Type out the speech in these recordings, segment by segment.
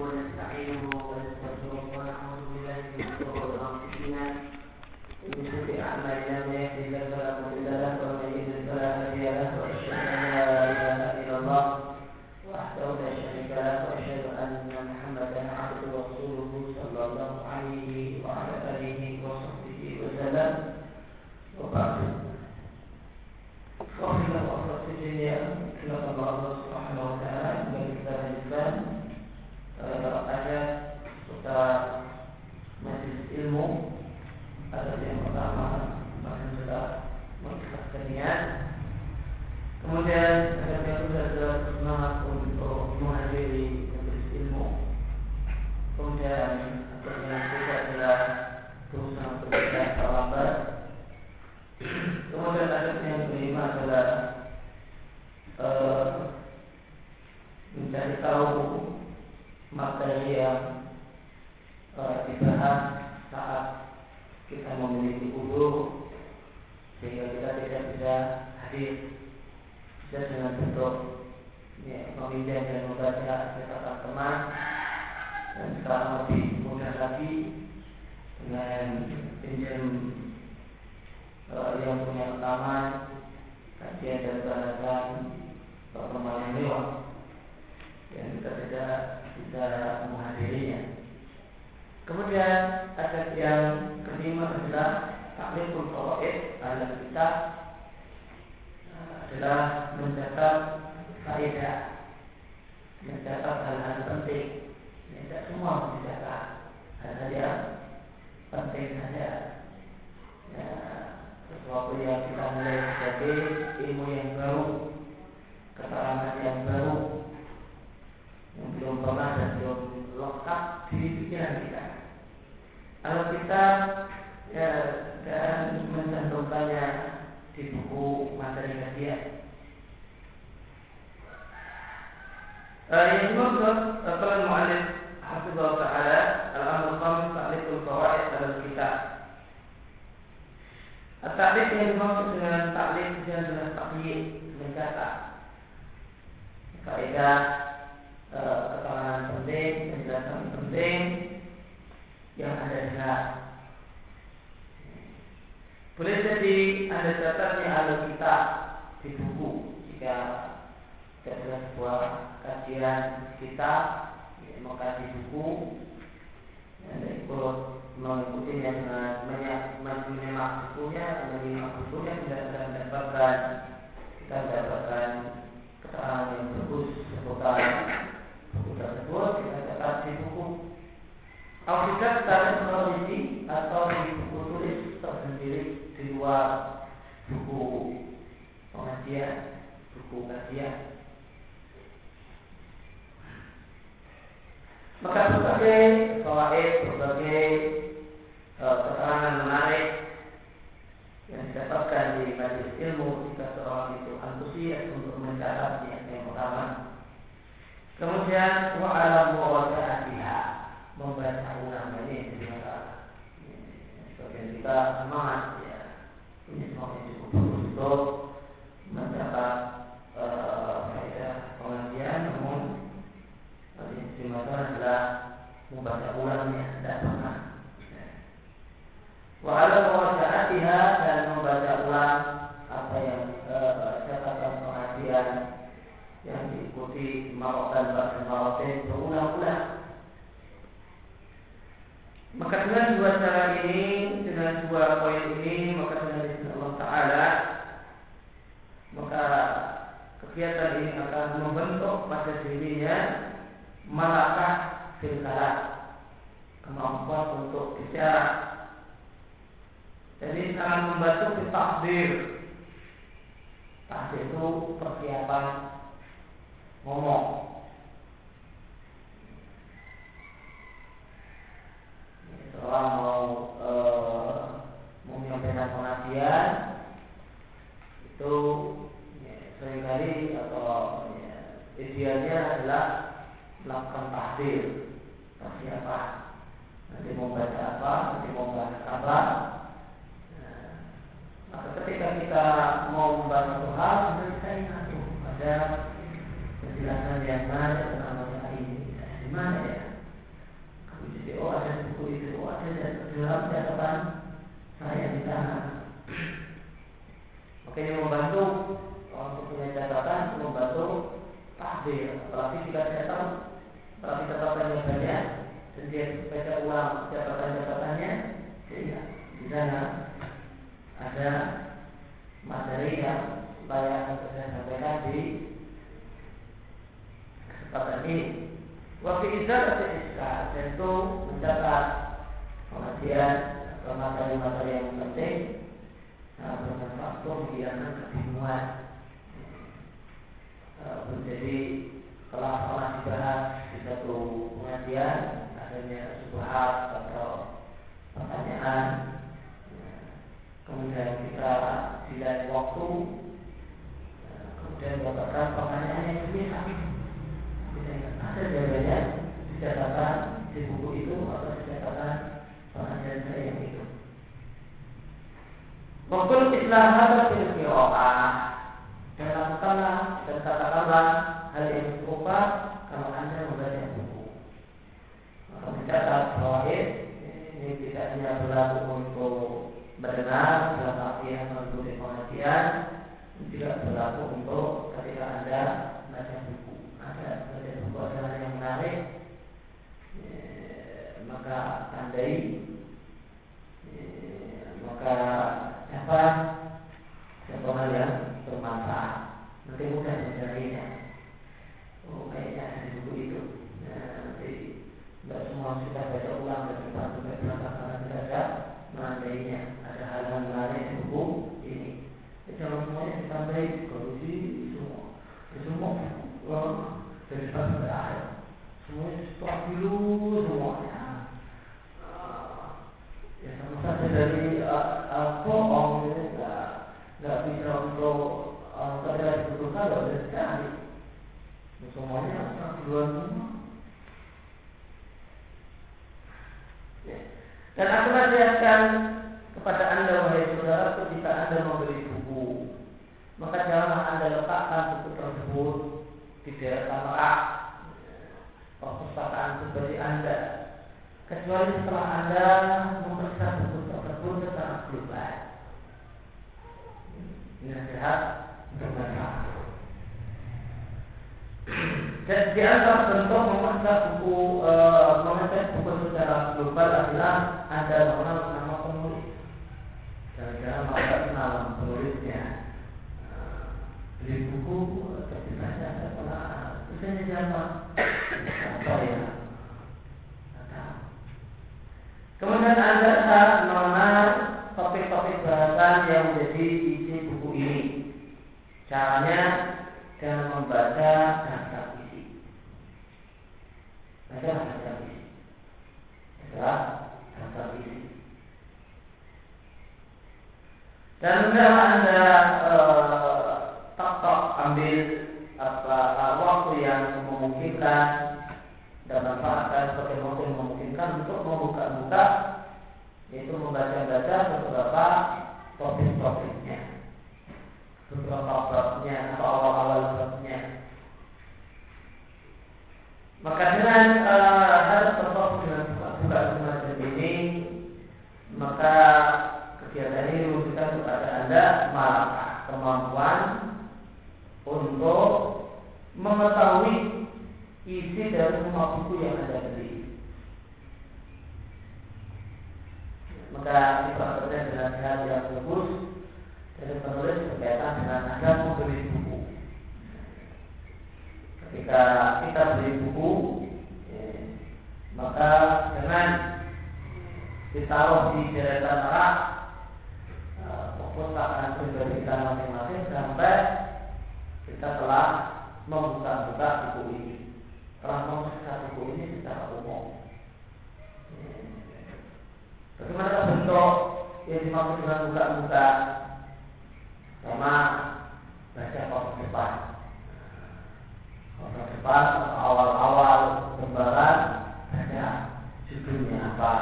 ونستعينه ونستغفره ونعوذ بالله من شرور أنفسنا. ومن سوء أعمالنا من يهده الله فلا مضل kemudian ada yang sudah bersemangat untuk menghadiri majelis ilmu. Kemudian yang juga adalah berusaha untuk tidak terlambat. Kemudian ada yang kelima adalah uh, mencari tahu materi yang uh, dibahas saat kita memiliki udur sehingga kita tidak bisa hadir bisa dengan bentuk ya, meminjam dan membaca catatan teman. Dan sekarang lebih mudah lagi dengan pinjam yang punya rekaman. Kajian dan bahasan pertemuan yang lewat. Yang kita tidak bisa menghadirinya. Kemudian ada yang kelima adalah taklimul fawaid ala kita adalah mencatat faedah, mencatat hal-hal penting. Tidak semua mencatat hal-hal yang penting saja. Ya, sesuatu yang kita mulai sebagai ilmu yang baru, keterangan yang baru, yang belum pernah dan belum lengkap di pikiran kita. Kalau kita ya, dan mencantumkannya di buku materi kajian. Uh, yang dimaksud kalau mu'alif Hafizullah Ta'ala Al-Amr Khamis Ta'liful Fawaid dalam kitab Taklif yang dimaksud dengan taklif dan dengan taklif mencatat kaidah keterangan penting, penjelasan penting yang ada jelas. Boleh jadi ada catatnya ada kita di buku jika ada sebuah kajian kita yang mengkaji buku dan ikut mengikuti dengan menyimak bukunya, menyimak bukunya kita akan mendapatkan kita mendapatkan keterangan yang bagus seputar buku tersebut kita dapat di buku. Kalau kita secara kronologi atau di buku tulis tersendiri di luar buku pengajian, buku kajian. Maka berbagai fawaid, berbagai keterangan menarik yang didapatkan di majelis ilmu jika seorang itu antusias untuk mencatatnya yang pertama. Kemudian wa alam muwada'atiha membaca ulang ini. Sebagian kita semangat ya ini cukup bagus untuk mencatat faedah pengajian namun masalah adalah membaca ulangnya tidak pernah Walau mewajaatiha dan membaca ulang apa yang catatan pengajian yang diikuti marotan bahasa marotin berulang-ulang. Maka dengan dua cara ini, dengan dua poin ini, maka Taala, maka kegiatan ini akan membentuk pada dirinya malakah filsalat kemampuan untuk bicara jadi sangat membantu di takdir. Takdir itu persiapan ngomong. Seorang mau e, menyampaikan pengajian itu ya, sering kali atau ya, idealnya adalah melakukan tahdir apa? Nanti mau baca apa nanti mau baca apa nah, maka ketika kita mau membahas satu hal kita ingat ada penjelasan yang menarik tentang masalah ini. Di mana ya? Kami jadi oh ada buku itu oh ada dan dalam saya di sana. Oke, ini membantu untuk punya catatan, membantu tahdir. Apalagi jika saya tahu, apalagi catatannya banyak, dan dia baca ulang catatan-catatannya, sehingga di sana ada materi yang layak untuk saya sampaikan di kesempatan ini. Waktu izah atau iskar, tentu mencatat pengajian atau materi-materi yang penting bermanfaat untuk menghilangkan kebingungan. Menjadi telah pernah dibahas di satu pengajian adanya sebuah atau pertanyaan kemudian kita dilihat waktu kemudian mendapatkan pertanyaan yang berbeda ada jawabannya di catatan di buku itu atau di catatan pengajian saya yang itu. Waktu Islam ada fil dan lakukanlah dan katakanlah hal yang serupa kalau anda membaca buku. Maka mencatat bahwa ini tidak hanya berlaku untuk mendengar dalam artian mengikuti pengajian, juga berlaku untuk ketika anda baca buku. Ada baca buku adalah yang menarik, maka tandai, maka apa satu hal yang bermanfaat. Nanti mudah mencarinya. Oh kayaknya ada buku itu. Nah, nanti tidak semua sudah baca ulang dan kita sampai berapa karena tidak ada menandainya. Ada hal-hal menarik buku ini. Jangan semuanya ditambahi kondisi semua. Semua oh, dari sampai akhir. Semuanya stop dulu semuanya. Ya sama saja dari uh, bohong nggak bisa untuk ketika dibutuhkan nggak bisa sekali. Semuanya duluan semua. Ya. Dan aku nasihatkan kepada anda wahai saudara ketika anda membeli buku, maka janganlah anda letakkan buku tersebut di daerah kamar perpustakaan pribadi anda, kecuali setelah anda memeriksa buku tersebut secara global. Ini nasihat bermanfaat. Dan di antara bentuk memeriksa buku, e, mengecek buku secara global adalah anda mengenal nama penulis. Jangan-jangan maka kenal penulisnya. Beli buku, tapi saja ada pernah tulisannya siapa? Apa ya? Kemudian anda harus mengenal topik-topik bahasan yang menjadi isi buku ini. Caranya dengan membaca daftar isi. Baca daftar isi. Baca daftar isi. Dan hendaklah anda uh, tok ambil apa uh, waktu yang memungkinkan dan manfaatkan sebagai waktu yang memungkinkan untuk membuka-buka yaitu membaca-baca beberapa topik-topiknya. Beberapa babnya atau awal-awal babnya maka dengan uh, harus tetap dengan buka-buka semacam ini maka kegiatan ini memberikan kepada anda malah kemampuan untuk mengetahui isi dari semua buku yang anda beli maka diperhatikan dengan hal yang bagus dari penulis berkaitan dengan anda membeli buku. Ketika kita beli buku, ya, maka dengan ditaruh di deretan rak perpustakaan pribadi kita masing-masing sampai kita telah membuka-buka buku ini, telah memeriksa buku ini secara umum. Bagaimana bentuk yang dimaksud dengan buka-buka? Sama baca kotak depan. Kotak depan awal-awal lembaran baca judulnya apa,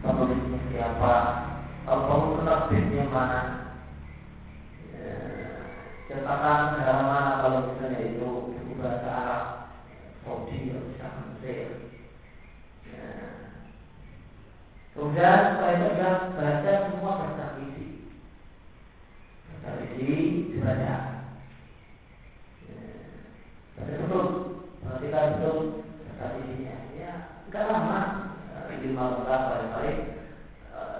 penulisnya siapa, kamu penerbitnya mana, cetakan negara mana kalau misalnya itu buku bahasa Arab, Saudi atau Mesir Kemudian setelah itu adalah baca semua daftar isi. Daftar isi dibaca. Baca betul, perhatikan betul daftar isinya. Ya, enggak lama, lima lembar paling-paling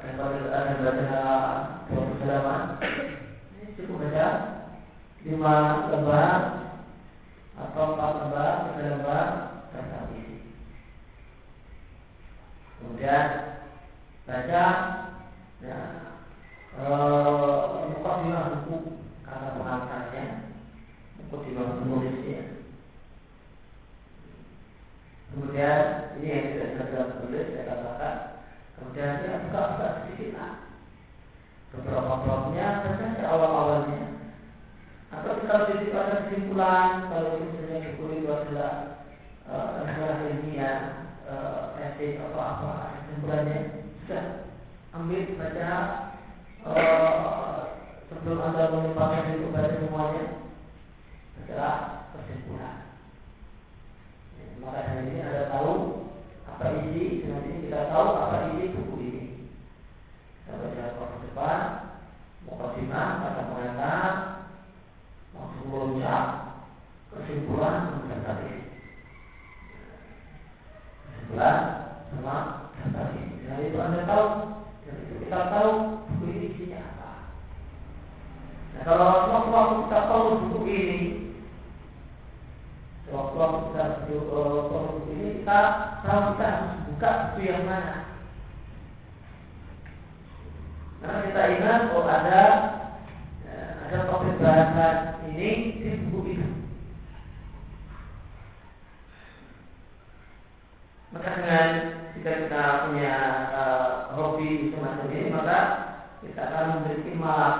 daripada ada baca dua. Ini cukup baca lima lembar atau empat lembar, tiga lembar daftar isi. Kemudian baca ya. Kalau buka lima buku kata pengantarnya buku lima penulisnya kemudian ini yang bisa dalam tulis saya katakan. Kemudian dia buka buka sedikit lah beberapa blognya saja awal-awalnya. Atau kita lebih pada kesimpulan kalau misalnya buku itu adalah uh, ilmiah uh, atau apa kesimpulannya sudah ambil baca uh, sebelum anda menyempatkan itu baca semuanya adalah kesimpulan ya, maka dari ini anda tahu apa isi dengan ini kita tahu apa isi buku ini. Kita baca ke depan mukadimah kata pengantar langsung melonjak kesimpulan kemudian tadi kesimpulan sama Nah itu Anda tahu, dan itu kita tahu buku ini isinya apa. Nah kalau waktu-waktu kita tahu buku ini, waktu-waktu kita tahu buku ini, kita tahu kita harus buka buku yang mana. Karena kita ingat oh ada ada topik bahasan ini di buku itu. Maka dengan jika kita punya uh, hobi semacam ini maka kita akan memiliki malah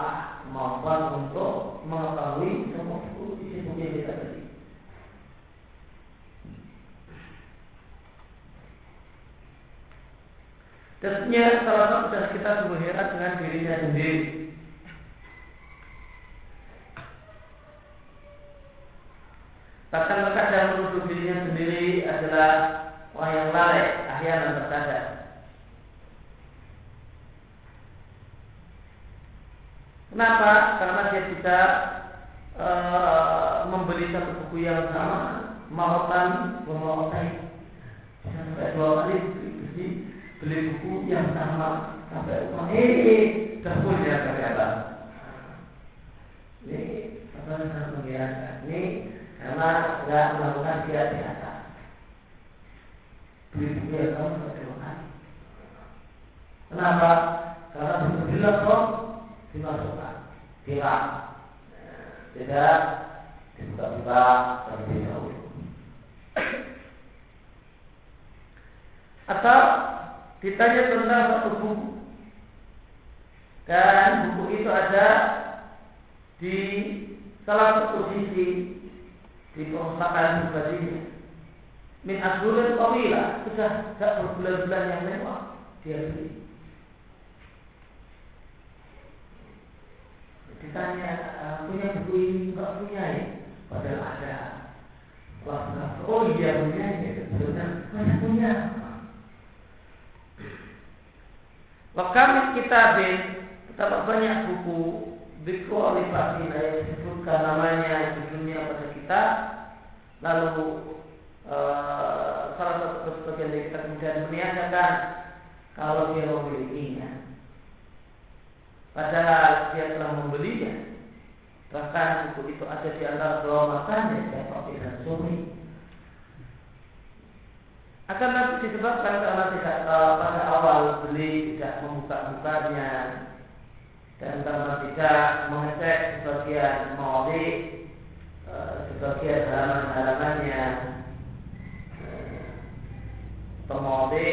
kemampuan untuk mengetahui semua buku isi buku yang kita beli. Tentunya salah satu dari kita sungguh dengan dirinya sendiri. Bahkan terkadang menuduh dirinya sendiri adalah orang yang lalai, ahyanan terkadang. Kenapa? Karena dia bisa e, membeli satu buku yang sama, mautan, memautai. Sampai dua kali beli, beli buku yang sama sampai rumah. Eh, sudah punya ternyata. Ini apa sangat mengherankan. Ini karena nggak melakukan dia biasa beli dia tidak terima Kenapa? Karena berbeda kok dimasukkan, tilang, tidak dibuka-buka terlebih dahulu. Atau ditanya tentang satu buku. Dan buku itu ada di salah satu sisi di perpustakaan pribadinya min ashurin tawila. Sudah tidak berbulan-bulan yang lewat dia beli. Ditanya punya buku ini enggak punya ya? Padahal ada Wah, oh iya punya ya sebenarnya mana punya? Wakam kitabin betapa banyak buku Bikru alifati yang disebutkan namanya di dunia pada kita lalu Eh, salah satu sebagian dari kita kemudian meniadakan kalau dia memilikinya. Padahal dia telah membelinya. Bahkan buku itu ada di antara dua makannya, ya kopi dan sumi. Akan nanti disebabkan karena tidak uh, pada awal beli tidak membuka-bukanya dan karena tidak mengecek sebagian mawali, uh, sebagian halaman-halamannya pemode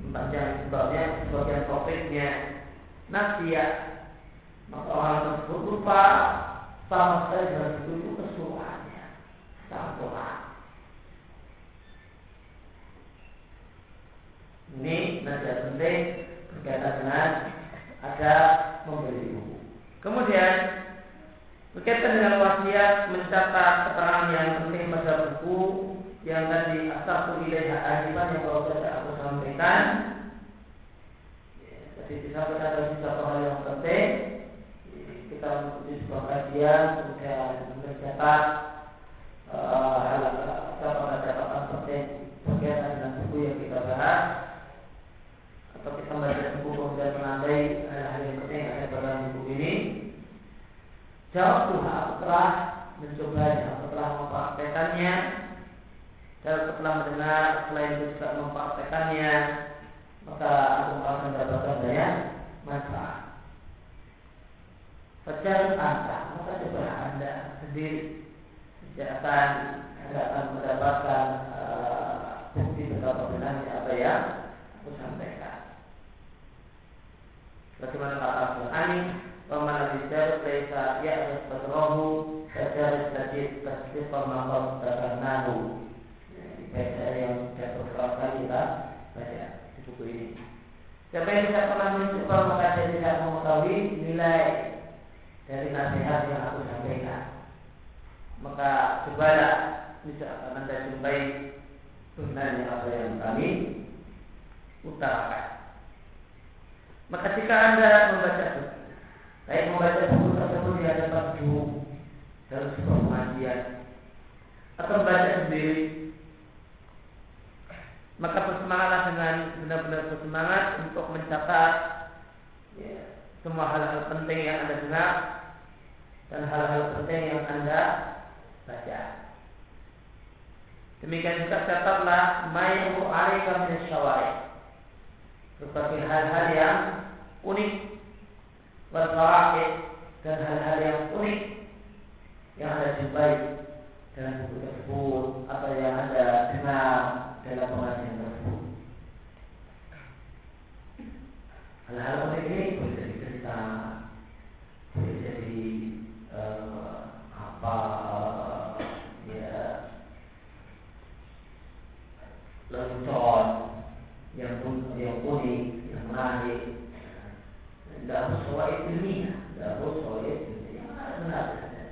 membaca sebabnya sebagian topiknya. Nasia maka orang tersebut lupa sama sekali dengan itu keseluruhannya sangat ini nasihat penting berkaitan dengan ada membeli buku kemudian berkaitan dengan wasiat mencatat keterangan yang penting pada buku yang tadi asal ilaiha ajibah yang baru saja aku sampaikan. Jadi disampaikan ada satu hal yang penting. Kita mengikuti sebuah kajian kemudian mengerjakan uh, hal catatan catatan penting berkaitan dengan buku yang kita bahas. Atau kita membaca buku kemudian menandai hal-hal yang penting ada dalam buku ini. Jawab Tuhan setelah mencobanya setelah mempraktekannya dan setelah mendengar selain itu juga mempraktekannya maka aku akan mendapatkan banyak manfaat. Pacar anda, maka coba anda sendiri tidak akan anda akan mendapatkan uh, bukti betapa benarnya apa yang aku sampaikan. Bagaimana kata Al-Qur'an Paman al-Bijar Laisa ya'rif badrahu Fajar sajid Tasbifah maqam Tabarnahu Baca yang sudah beberapa kali kita baca di buku ini. Siapa yang tidak pernah mencoba maka dia tidak mengetahui nilai dari nasihat yang aku sampaikan. Maka cobalah bisa anda jumpai benarnya apa yang kami utarakan. Maka jika Anda membaca buku, baik membaca buku tersebut di hadapan guru dalam sebuah pengajian atau membaca sendiri, maka bersemangatlah dengan benar-benar bersemangat untuk mencatat ya, semua hal-hal penting yang Anda dengar dan hal-hal penting yang Anda baca. Demikian juga catatlah mayu alaika min syawari berbagai hal-hal yang unik berfawaid dan hal-hal yang unik yang ada jumpai dalam buku tersebut atau yang ada dengar dalam pengajian tersebut. Hal-hal unik ini boleh jadi cerita, boleh jadi uh, apa ya lelucon yang yang unik, yang menarik, tidak soal ilmiah, tidak benar saja,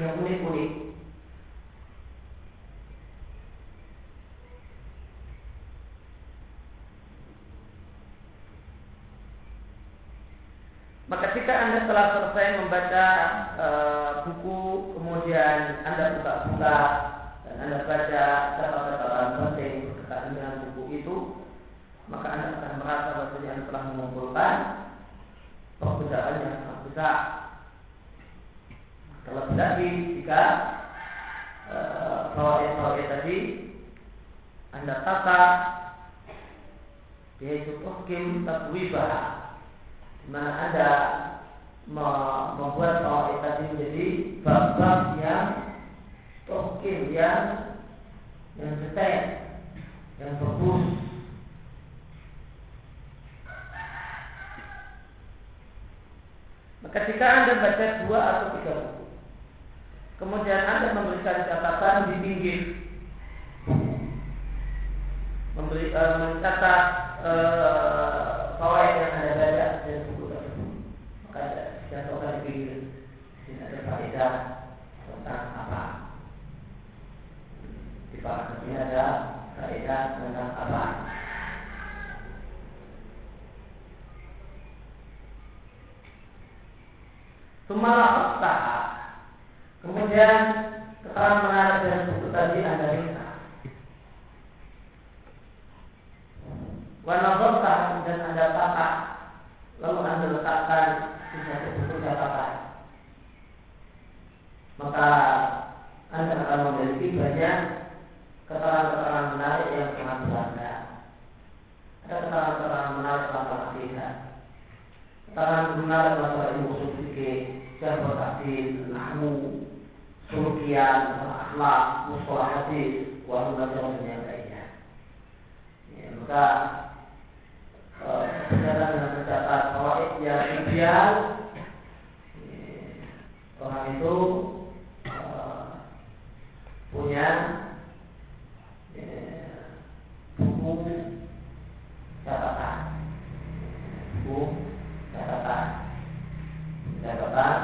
yang unik-unik. Maka jika Anda telah selesai membaca e, buku, kemudian Anda buka-buka dan Anda baca catatan-catatan penting berkaitan dengan buku itu, maka Anda akan merasa bahwa Anda telah mengumpulkan perbedaan yang sangat besar. Terlebih lagi jika fawaid-fawaid tadi Anda tata yaitu hukum takwibah di mana Anda membuat fawaid tadi menjadi bab-bab yang hukum yang yang detail, yang bagus. Maka jika Anda baca dua atau tiga buku, kemudian Anda memberikan catatan di pinggir memberi uh, mencatat uh, fawaid yang Anda baca dari buku tersebut, maka jatuhkan di pinggir sini ada tentang apa. Di bawah ini ada faedah tentang apa. Sumala usaha. Kemudian keterangan menarik dari buku tadi Anda minta. Wanazorta kemudian Anda tata Lalu Anda letakkan di satu buku catatan Maka Anda akan memiliki banyak keterangan-keterangan menarik yang sangat berharga Ada keterangan-keterangan menarik tentang akidah Keterangan menarik masalah ilmu fikih jarh ta'dil, nahwu, sulukian, akhlak, mustalah hadis, wa dan yang lainnya. Ya, maka berkaitan dengan mencatat fawaid yang ideal orang itu punya buku catatan. Buku catatan. Catatan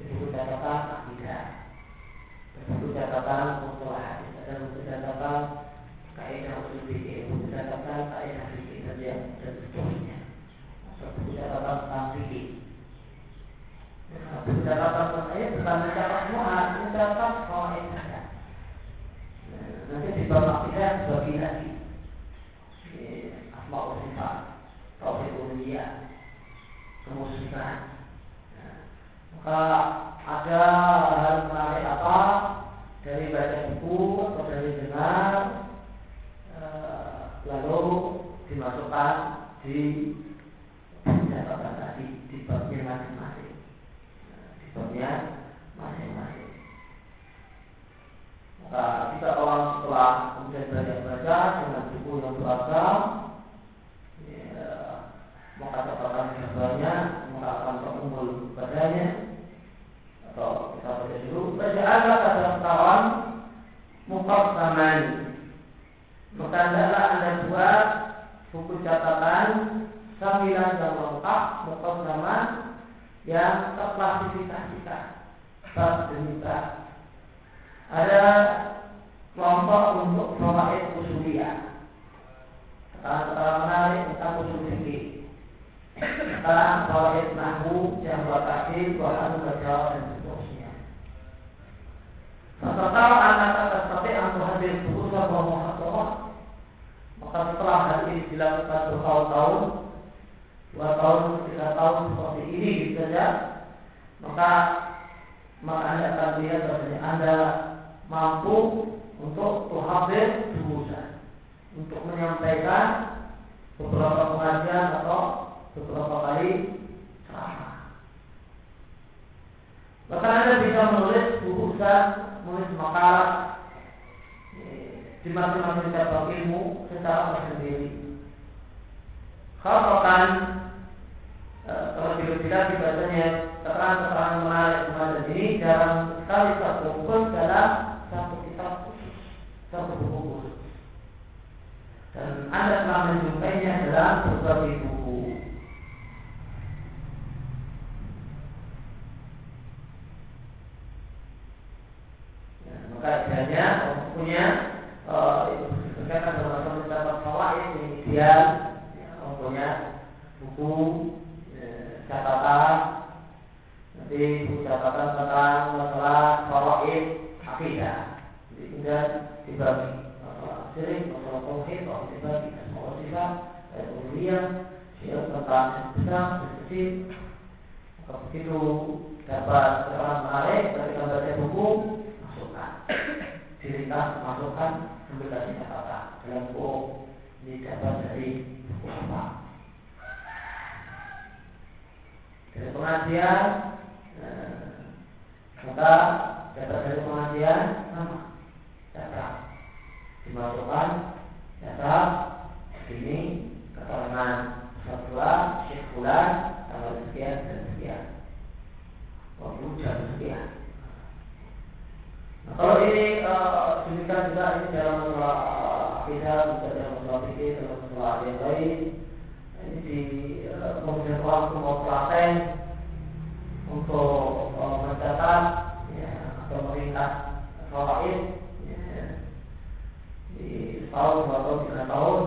buku catatan akidah. Buku catatan mustalah hadis ada buku catatan kaidah usul fikih. Buku catatan kaidah fikih yang dan seterusnya. Buku catatan tentang fikih. Buku catatan saya bukan mencatat semua, mencatat saja. Nanti di bab akidah dibagi lagi. Asma sifat, tauhid uluhiyah, kemusyikan. Maka ada hal menarik apa dari baca buku atau dari dengar lalu dimasukkan di catatan tadi di babnya masing-masing di babnya masing-masing maka kita orang setelah kemudian belajar baca dengan buku yang beragam ya, maka catatan gambarnya maka akan terkumpul padanya atau kita baca dulu. Baca ada kata kawan mukaf zaman maka adalah anda buat buku catatan sambilan yang lengkap bukan zaman yang terklasifikasikan bab demi. Ada kelompok untuk fawaid usuliyah. Keterangan menarik tentang usul fikih. Keterangan fawaid nahu, buat kasih, bahan berjawab dan seterusnya. Maka kalau anak seperti antu hadir sebuah muhasabah maka setelah hal ini dilakukan bertahun-tahun dua tahun, tiga tahun seperti ini saja maka maka anda akan lihat bahwasanya anda mampu untuk tuhabir durusan untuk menyampaikan beberapa pengajian atau beberapa kali ceramah. Bahkan anda bisa menulis buku menulis makalah di masing-masing cabang ilmu secara tersendiri. Khasatan terlebih lebih lagi bahasanya keterangan-keterangan menarik semacam ini jarang sekali terkumpul dalam satu kitab khusus, satu buku khusus. Dan Anda telah menjumpainya dalam berbagai buku. Ya, maka idealnya bukunya itu berkaitan dengan mencatat fawaid ini dia mempunyai buku catatan nanti buku catatan tentang masalah fawaid akidah jadi kemudian dibagi syirik masalah tauhid masalah dibagi masalah sifat dan kemudian syirik tentang besar dan kecil. Maka begitu dapat keterangan menarik ketika baca buku masukkan. Diringkas masukkan sambil kasih catatan. Dalam buku ini dapat dari buku apa? Dari pengajian eh, maka dapat dari pengajian sama. Data dimasukkan data ini keterangan fatwa syekh bulan tanggal sekian dan sekian waktu jam sekian Nah, kalau ini uh, juga ini dalam masalah akidah, juga dalam masalah fikih, dalam masalah yang lain. Ini di uh, kemudian orang untuk mau praktek untuk uh, mencatat ya, atau meringkas fawaid ya, di tahun, tiga tahun,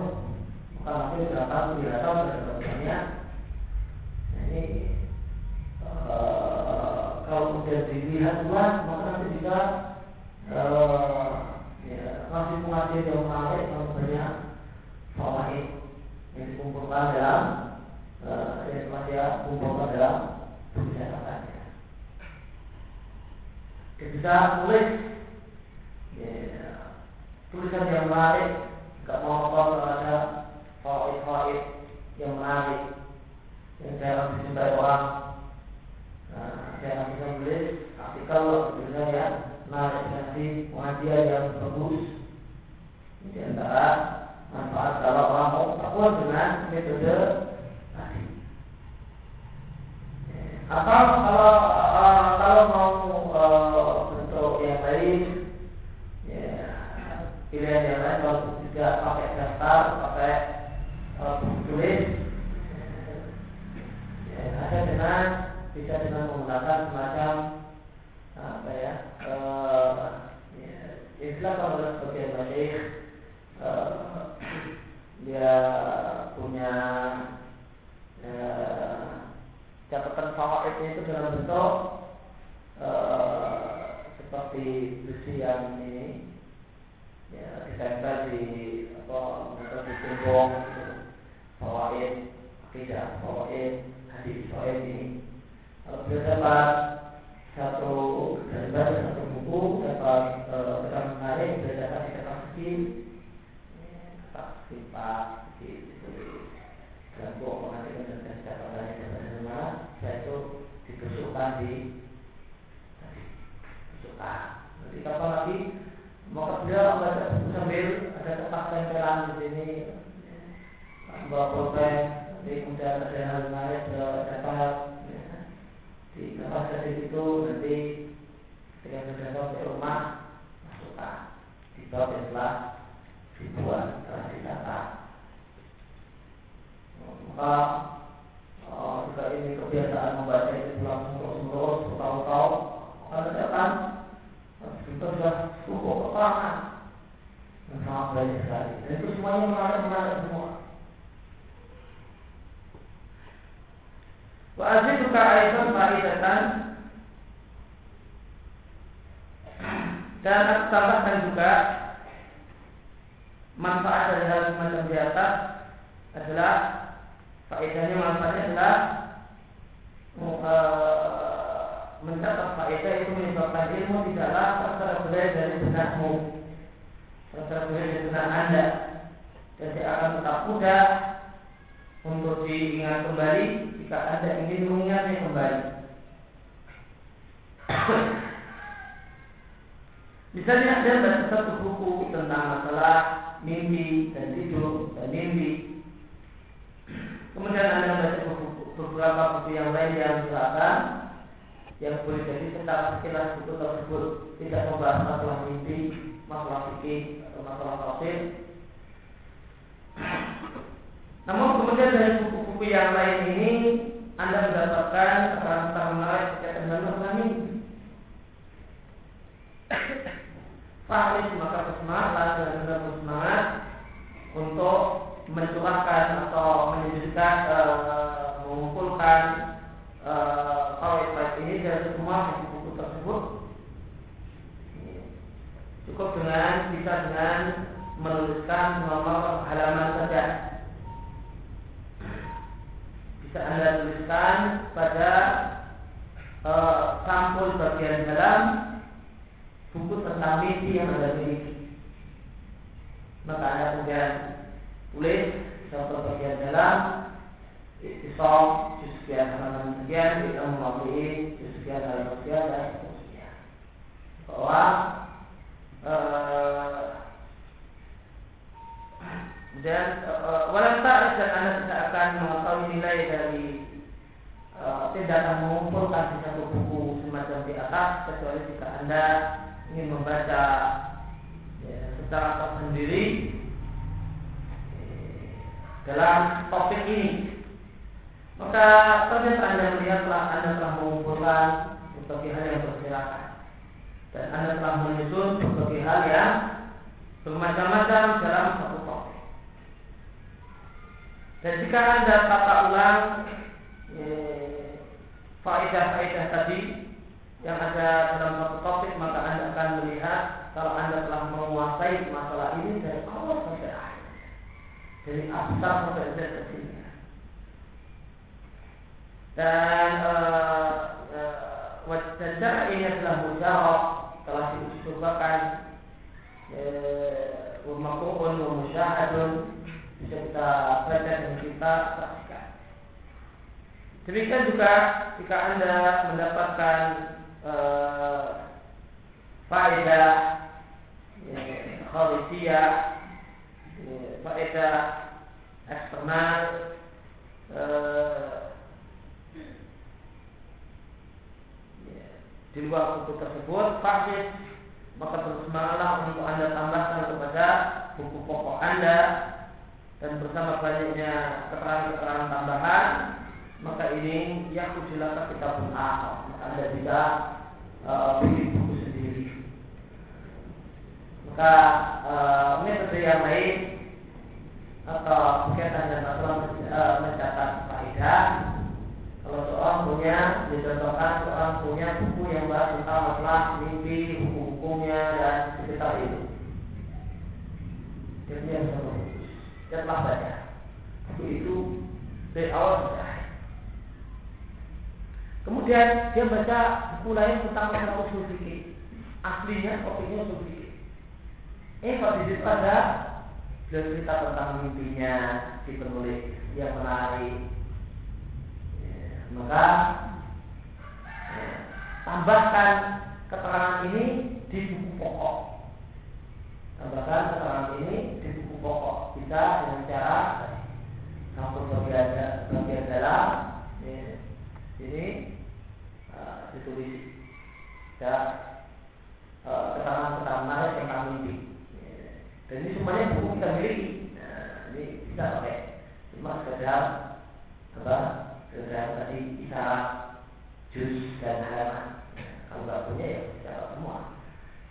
dan aku tambahkan juga manfaat dari hal semacam di atas adalah faedahnya manfaatnya adalah uh, mencatat faedah itu menyebabkan ilmu tidaklah terbelah dari benakmu. Terbelah dari benak anda. Dan dia akan tetap mudah untuk diingat kembali jika anda ingin mengingatnya kembali Misalnya ada baca satu buku tentang masalah mimpi dan tidur dan mimpi. Kemudian anda baca beberapa buku yang lain yang misalkan yang boleh jadi secara sekilas buku tersebut tidak membahas masalah mimpi, masalah fikih atau masalah tafsir. Namun kemudian dari buku-buku yang lain ini Anda mendapatkan keterangan menarik berkaitan dengan. Fahlis maka bersemangat dan bersemangat untuk mencurahkan atau menyusulkan uh, mengumpulkan uh, ini dari semua buku-buku tersebut cukup dengan bisa dengan menuliskan nomor halaman saja. Bisa anda tuliskan pada uh, sampul bagian dalam buku tentang mimpi yang anda miliki maka anda kemudian tulis sampul bagian dalam Istisam sekian halaman sekian kita mewakili sekian halaman sekian dan seterusnya. Bahwa dan uh, walau tak dan anda tidak akan mengetahui nilai dari uh, tindakan mengumpulkan di satu buku semacam di atas kecuali jika anda ingin membaca ya, secara tersendiri dalam topik ini maka ternyata Anda melihatlah Anda telah mengumpulkan berbagai hal yang berserakan dan Anda telah menyusun berbagai hal yang bermacam-macam dalam satu topik. Dan jika Anda tata ulang eh, faedah-faedah tadi yang ada dalam satu topik maka Anda akan melihat kalau Anda telah menguasai masalah ini dari awal sampai akhir. Dari abstrak sampai kecil dan uh, uh, ini adalah mujarab telah diusulkan wa makruhun wa musyahadun bisa kita baca dan kita saksikan. Demikian juga jika anda mendapatkan uh, faedah ya, kharisiyah, ya, faedah eksternal, uh, di luar buku tersebut pasti maka bersemangatlah untuk anda tambahkan kepada buku pokok anda dan bersama banyaknya keterangan-keterangan tambahan maka ini yang kujilaka kita pun akal anda bisa uh, bikin buku sendiri maka uh, metode yang lain atau berkaitan dengan masalah uh, mencatat faedah Kalau seorang punya dicontohkan seorang punya buku yang bahas tentang masalah mimpi, hukum-hukumnya dan sekitar itu. Jadi yang telah baca buku itu dari awal akhir. Kemudian dia baca buku lain tentang masalah usul fikih. Aslinya topiknya usul fikih. Eh kalau di situ ada cerita tentang mimpinya si penulis yang menarik. Ya, maka ya, tambahkan keterangan ini di buku pokok. Tambahkan keterangan ini di buku pokok. Bisa dengan cara campur bagian dalam ya, ini ditulis ya uh, keterangan-keterangan tentang mimpi. Dan ini semuanya buku kita miliki. Nah, ini bisa pakai. Cuma sekedar apa? Sekedar tadi isyarat jus dan halaman. Kalau nggak punya ya bisa semua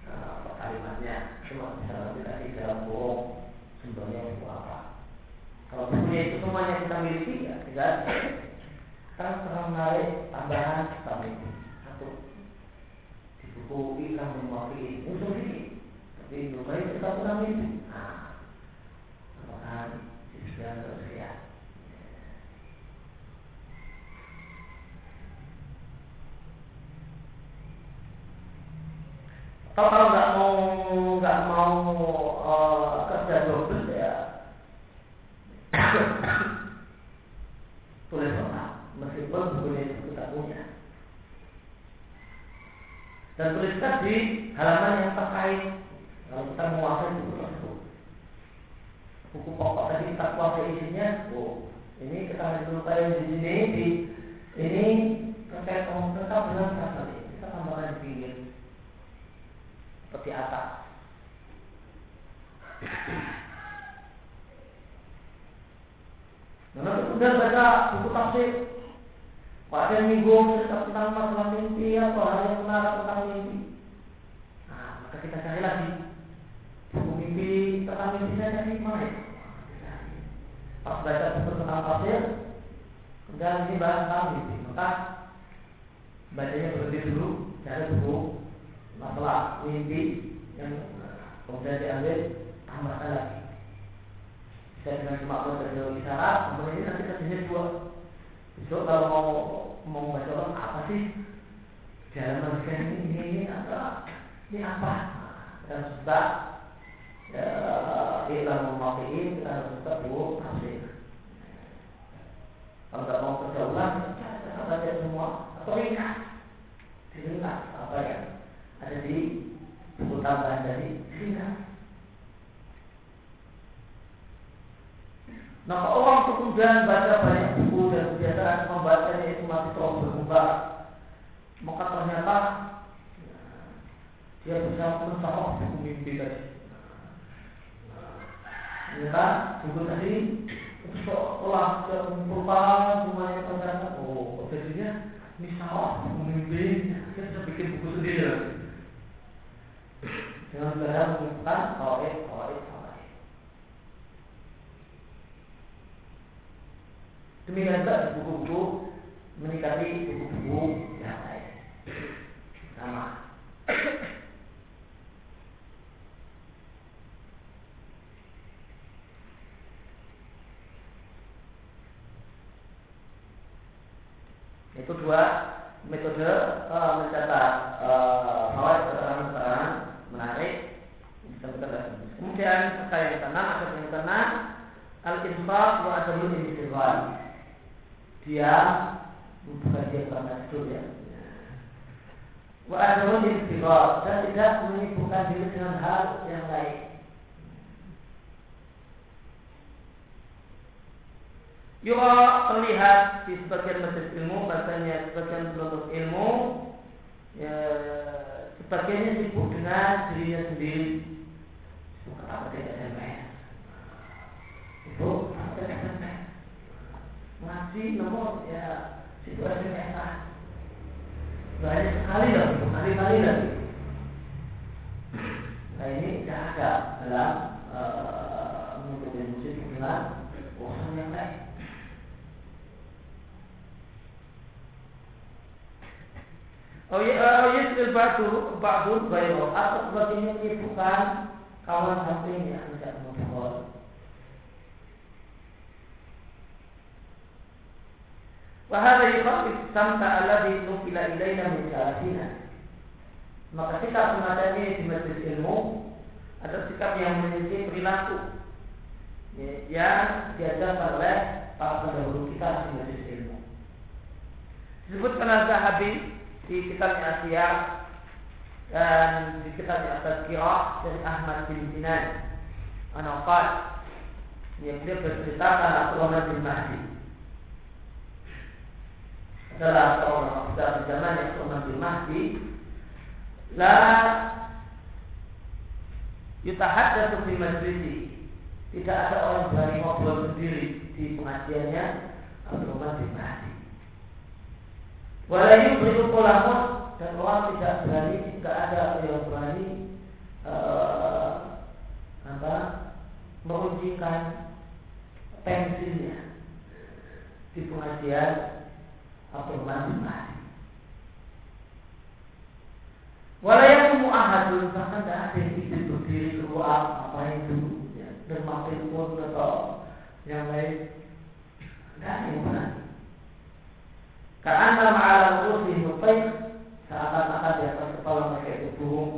nah, kalimatnya. Cuma bisa tadi dalam bohong sumbernya buku apa. Kalau bukunya itu semuanya kita miliki ya tinggal kan terang menarik tambahan kita miliki ikram mewakili usul ini tapi itu baik kita pernah mimpi. Nah, apakah sudah terus ya? Kalau nggak mau nggak mau uh, kerja double ya tulis orang meskipun bukunya itu kita punya tuliskan di halaman yang terkait. Kalau kita menguasai buku tersebut buku pokok tadi kita kuasai isinya oh ini kita dituliskan di sini di ini terkait dengan pasal ini kita tambahkan di pinggir. Seperti atas. Nah, kemudian baca buku tafsir. Pada minggu cerita tentang masalah mimpi atau hal yang menarik tentang mimpi. Kita cari lagi buku mimpi tentang mimpi saya dari mana ya? Pas baca buku tentang tafsir, kemudian ini bahas tentang mimpi. Maka bacanya berhenti dulu, cari buku masalah mimpi yang kemudian diambil tambahkan lagi saya dengan cuma belajar isyarat, kemudian ini nanti kerjanya dua. Besok kalau mau mau baca apa sih? Jalan manusia ini ini ini apa? Ini apa? Harus buka ya, kita matiin, kita harus buka dulu tafsir. Kalau nggak mau kerja ulang, kita baca semua atau ringkas, diringkas apa yang ada di buku tambahan dari ringkas. Maka orang kemudian baca banyak buku dan kebiasaan membacanya itu masih terus berubah. Maka ternyata dia bisa mencapai buku mimpi tadi. Ternyata buku tadi seolah mengumpulkan semuanya ternyata oh jadinya ini buku mimpi. Dia bisa bikin buku sendiri. Dengan cara oh eh oh eh Demikian juga buku-buku menikati buku-buku yang lain. Sama. Itu dua metode uh, mencatat uh, keterangan-keterangan menarik. Kemudian sekali yang keenam, ada yang keenam al-infaq wa adamul infiqan dia bukan dia pernah itu ya. Wa adun istighfar dan tidak menyibukkan diri dengan hal yang lain. Yura terlihat di sebagian majelis ilmu, bahasanya sebagian penuntut ilmu, ya, sebagiannya sibuk dengan dirinya sendiri. Bukan apa tidak SMS. Sibuk apa tidak SMS ngaji nomor ya situasi enak banyak sekali lagi kali-kali lagi nah ini tidak ada dalam uh, menuntut ilmu urusan yang lain Oh ya, oh ya, batu, batu, bayo, atau sebagainya menyibukkan kawan sampingnya tidak ngobrol. Wahada yukhafif samta alladhi nukila ilayna min salafina. Maka sikap semacam di majlis ilmu ada sikap yang memiliki perilaku ya, yang diajarkan oleh para pendahulu kita di majlis ilmu. Disebutkan al-Zahabi di kitabnya Asia dan di kitabnya At-Tazkirah dari Ahmad bin Sinan. Anaqat yang dia bercerita tentang Abdullah bin Mahdi. Adalah seorang pada zaman yang Abdullah bin Mahdi. La yutahaddatsu fi majlisi tidak ada orang berani ngobrol sendiri di pengajiannya Abdullah bin Mahdi Walayu beriku kolamun dan orang tidak berani, tidak ada yang berani uh, apa menguncikan pensilnya di pengajian atau mandi mandi. Walayak mu'ahadun bahkan tidak ada yang izin berdiri keluar apa itu ya, dan pun atau yang lain tidak ada yang berani. Karena ma'ala kursi nufaik seakan-akan di atas kepala mereka itu burung.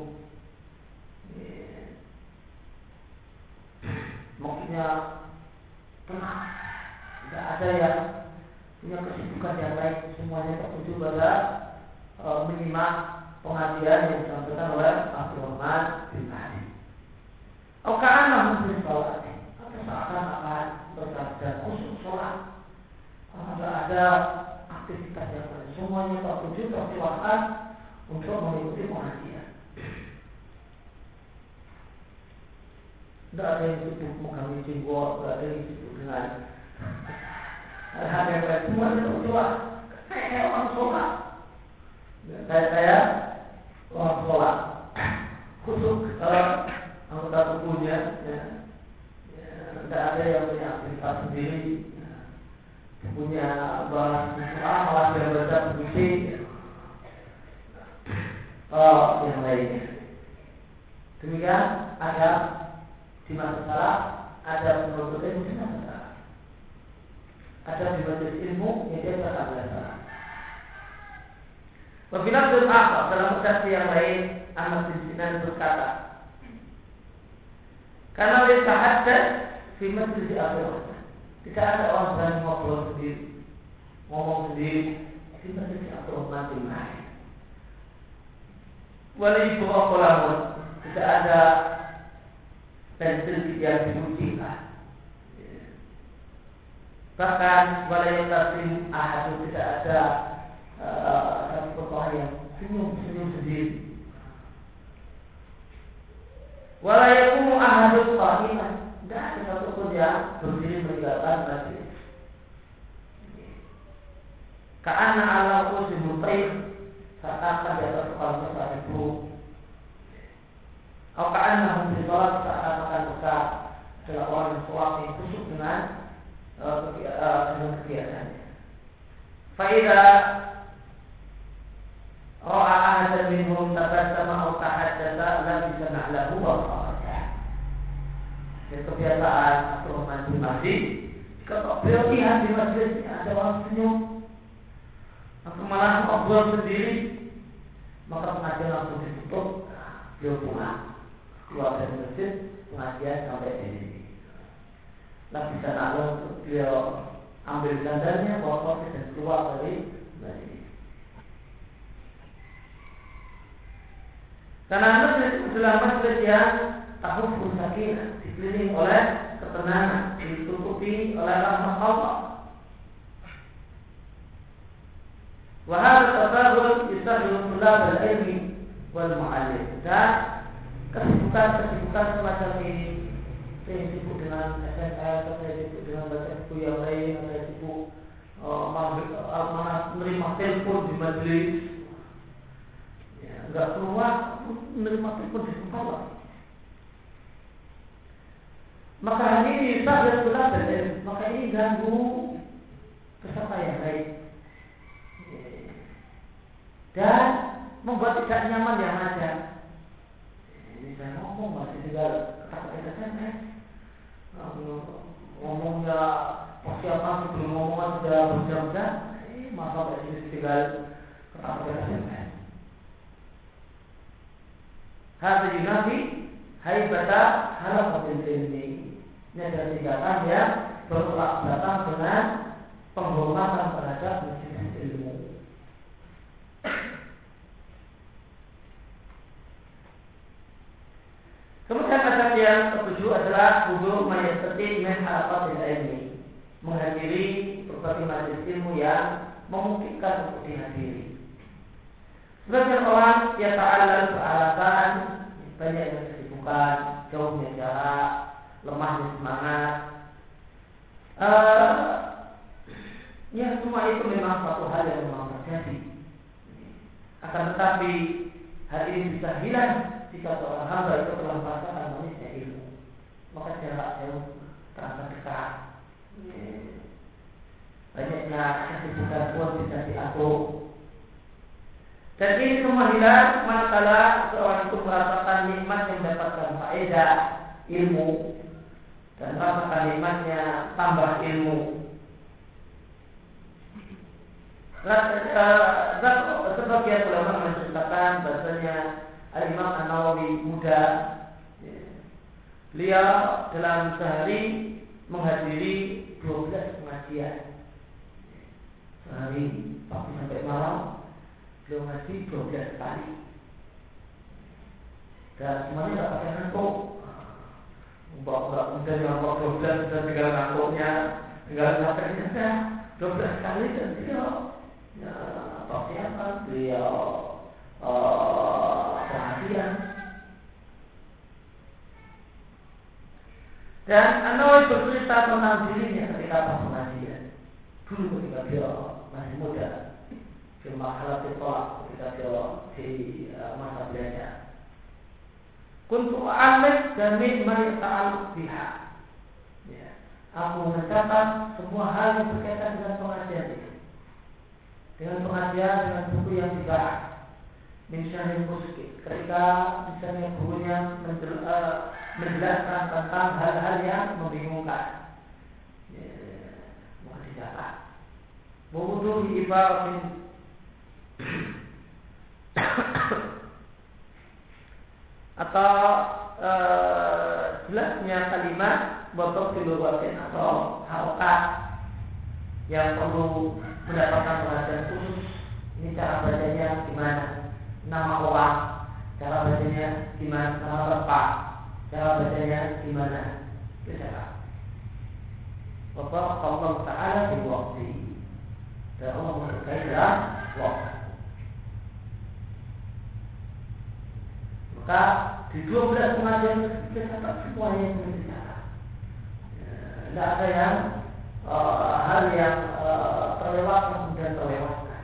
Maksudnya tenang, tidak ada yang punya kesibukan yang lain. Semuanya tertuju pada e, menyimak pengajian yang disampaikan oleh Abdurrahman bin Ali. Okaan mungkin sholat atau seakan-akan berkata khusus sholat. Kalau ada aktivitas yang lain. Semuanya tertuju tersilahkan untuk mengikuti pengajian. Tidak ada yang sibuk mengambil jenggot, tidak ada yang sibuk dengan hal-hal yang lain. Semuanya tertuju kayak orang sholat. Kayak saya orang sholat. Khusus kalau anggota tubuhnya, ya, ya, tidak ada yang punya aktivitas sendiri punya bahasa malah dia baca puisi oh yang lainnya. Demikian ada di masa salah ada penuntut ilmu di masa salah. Ada di majelis ilmu yang dia tak salah. Wabilah apa dalam versi yang lain Ahmad bin Sinan berkata Karena dia ada di majelis akhirah tidak ada orang berani ngobrol sendiri, ngomong sendiri. Kita tidak perlu mati. Walau ibu lamun tidak ada pensil yang diujikan. Bahkan walau taslim ahad tidak ada satu uh, yang senyum-senyum sendiri. Walau yakumu ahadun qahiman tidak ada satupun yang berdiri meninggalkan majlis. Karena Allah kursi mutain seakan di atas kepala besar itu. Kau karena mungkin sholat seakan-akan besar adalah orang yang yang kusuk dengan uh, dengan kegiatannya. Faidah Ra'a ahadan minhum tabassama au tahaddatsa lam bisa na'lahu wa dan kebiasaan atau mandi-mandi kalau beliau lihat di masjid ada orang senyum. Atau malah ngobrol sendiri. Maka pengajian langsung ditutup. Beliau pulang. Keluar dari masjid pengajian sampai di sini. Lah bisa lalu beliau ambil sandalnya bawa kopi dan keluar dari masjid. Karena masjid adalah masjid yang tahun sakinah dikelilingi oleh ketenangan ditutupi oleh rahmat Allah. Wahal tasabul yusahil tulab al-ilmi wal mu'allim. Dan kesibukan-kesibukan semacam ini saya sibuk dengan SMS, saya sibuk dengan baca buku yang lain, saya sibuk uh, menerima telepon di majelis, ya, nggak keluar menerima telepon di sekolah. Maka hal ini tak dan maka ini ganggu peserta yang baik. Dan membuat tidak nyaman yang ada. Ini saya ngomong masih tinggal kata-kata SMS. Ngomongnya persiapan sebelum ngomongan sudah berjam-jam. Eh, masa sini tinggal kata-kata SMS. Hati yunafi haibata halafatil ilmi. Ini adalah tingkatan yang bertolak belakang dengan penghormatan terhadap majelis ilmu. Kemudian adab yang ketujuh adalah wudhu mayastati min halafatil ilmi. Menghadiri berbagai majelis ilmu yang memungkinkan untuk dihadiri. Sebagian orang yang ta'alal beralasan banyak yang kesibukan, jauhnya jarak, lemahnya semangat. Uh, ya semua itu memang suatu hal yang memang terjadi. Akan tetapi hal ini bisa hilang jika seorang hamba itu telah merasakan manisnya ilmu. Maka jarak jauh terasa dekat. Banyaknya kesibukan pun bisa diatur dan ini semua hilang manakala seorang itu merasakan nikmat yang mendapatkan faedah ilmu dan merasakan nikmatnya tambah ilmu. Sebagian ulama menceritakan bahasanya Al-Imam An-Nawawi muda. Beliau dalam sehari menghadiri 12 pengajian. Sehari pagi sampai malam beliau ngaji 12 kali. Dan semuanya tidak pakai ngantuk Mbak 12 dan tinggal ngantuknya tinggal capeknya dua 12 kali dan beliau ya, apa uh, perhatian. Dan bercerita tentang dirinya ketika pas pengajian. Dulu ketika beliau masih muda di masalah tolak ketika dia di uh, masa. Kuntu alik dan min ta'al biha. Ya. Aku mencatat semua hal yang berkaitan dengan pengajian itu. Dengan pengajian, dengan buku yang dibahas. Misalnya musik. Ketika misalnya gurunya uh, menjelaskan tentang hal-hal yang membingungkan. Ya, maka dicatat. Menguduhi ibarat atau e, jelasnya kalimat botol kilowatin atau harokat yang perlu mendapatkan perhatian khusus. Ini cara bacanya gimana? Nama orang cara bacanya gimana? Nama tempat cara bacanya gimana? Itu cara Bapak Allah Ta'ala di waktu dan Allah dalam waktu Maka di 12 pengajian kita dapat semuanya yang dicatat. Tidak ada yang uh, hal yang uh, terlewat kemudian terlewatkan.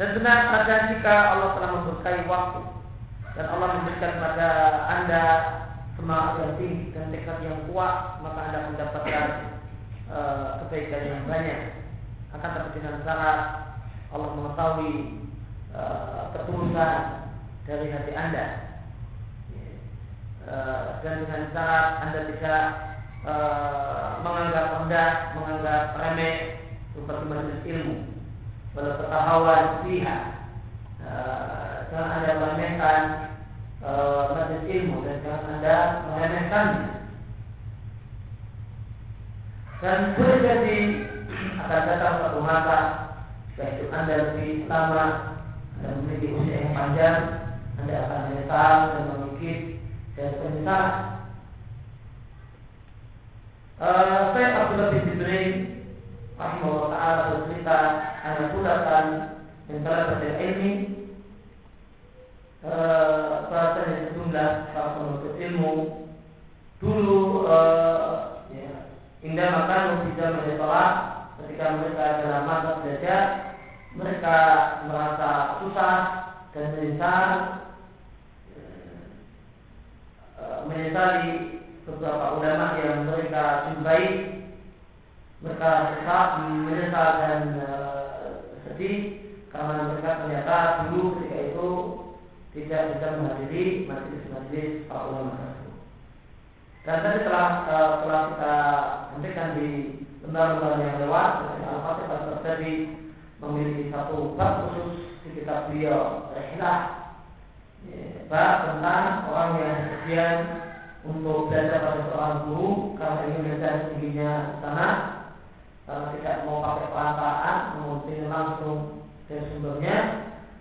Dan benar ada jika Allah telah memberkahi waktu dan Allah memberikan kepada anda semangat yang tinggi dan tekad yang kuat, maka anda mendapatkan uh, kebaikan yang banyak. Akan tapi dengan syarat Allah mengetahui uh, ketulusan dari hati Anda. Eh, dan dengan syarat Anda tidak eh, menganggap rendah, menganggap remeh seperti majelis ilmu, walau ketahuan pihak. Eh, jangan Anda meremehkan majelis ilmu dan jangan Anda meremehkannya. Dan boleh jadi akan datang satu masa jika Anda lebih lama dan memiliki usia yang panjang anda akan menyesal dan mengikis dan penyesalan. Uh, saya Abdullah bin Jibril Rahimahullah Ta'ala bercerita Ada sulatan Antara pada ilmi uh, Bahasanya sejumlah Para penuntut ilmu. Dulu uh, ya, Indah makan bisa menyesalah Ketika mereka dalam masa belajar Mereka merasa susah Dan menyesal menyesali beberapa ulama yang mereka jumpai mereka tetap menyesal dan uh, sedih karena mereka ternyata dulu ketika itu tidak bisa menghadiri majelis-majelis para ulama. Dan tadi telah telah kita sampaikan di lembar-lembar yang lewat, Al-Fatihah terjadi memiliki satu bab khusus di kitab beliau Rehlah ya, tentang orang yang kemudian untuk belajar pada seorang guru karena ingin belajar tingginya sana. Karena tidak mau pakai perantaraan mengutin langsung dari sumbernya.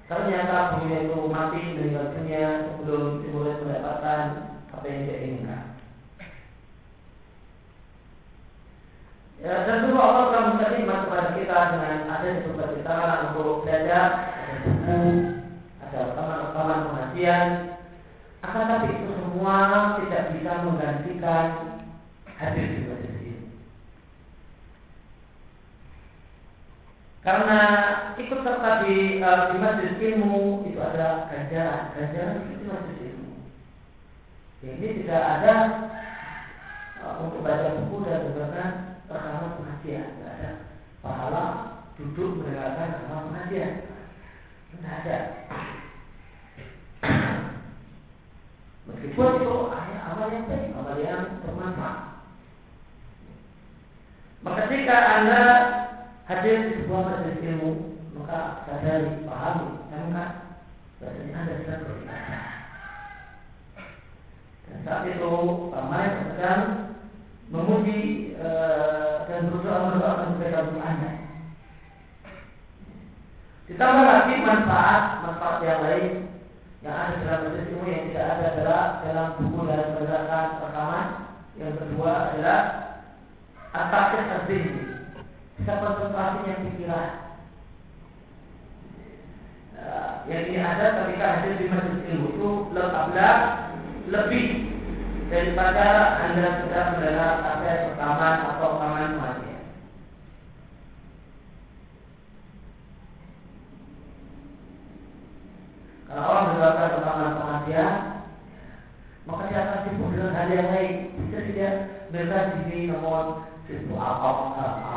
Ternyata gurunya itu mati meninggal dunia sebelum murid mendapatkan apa yang dia inginkan. Ya, dulu Allah telah memberi kepada kita dengan ada di kita untuk belajar, buku, ada rekaman-rekaman pengajian. Akan tapi itu semua tidak bisa menggantikan hadir di majelis ini. Karena ikut serta di, uh, di majelis ilmu itu ada ganjaran, ganjaran itu majelis ilmu. Ini tidak ada uh, untuk baca buku dan dengarkan rekaman pengajian, tidak ada pahala duduk mendengarkan rekaman pengajian, tidak. Meskipun itu amal yang baik, amal yang bermanfaat. Maka jika anda hadir di sebuah majelis ilmu, maka sadari, pahami, maka bahasanya anda sedang beribadah. Dan saat itu ramai sedang memuji uh, dan berusaha mendoakan mereka Anda. Ditambah lagi manfaat manfaat yang lain yang ada dalam majelis ilmu yang tidak ada adalah dalam buku dan berdasarkan rekaman. Yang kedua adalah atakir azim, bisa konsentrasinya pikiran. Uh, yang ini ada ketika hadir di majelis ilmu itu lebih lebih daripada Anda sudah mendengar kaset rekaman atau rekaman pengajian. Kalau orang mendengarkan rekaman pengajian, maka dia akan sibuk dengan hal yang lain. Bisa tidak mereka di sini namun sibuk apa apa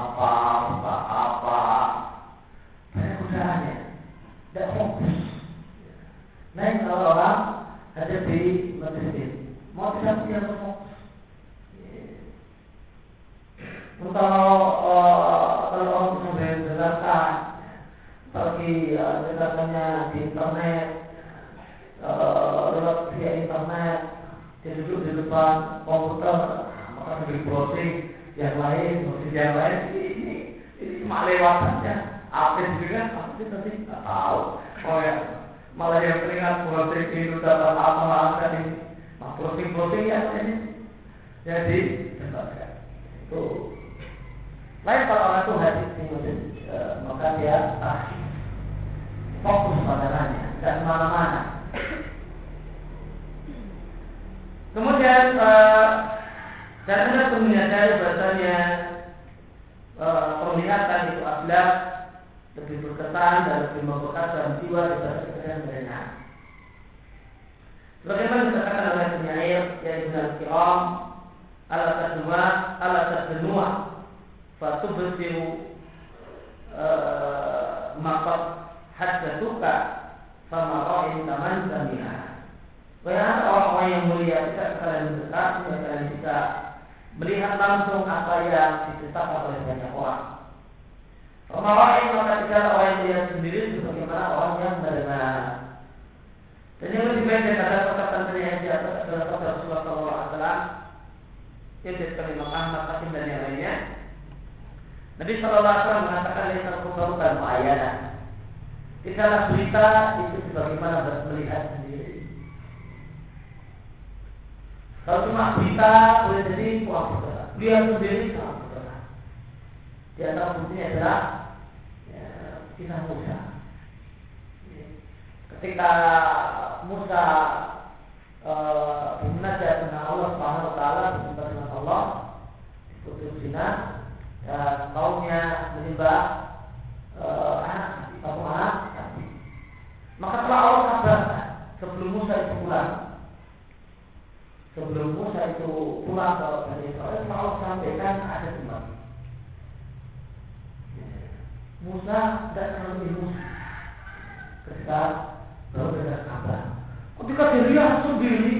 sendiri,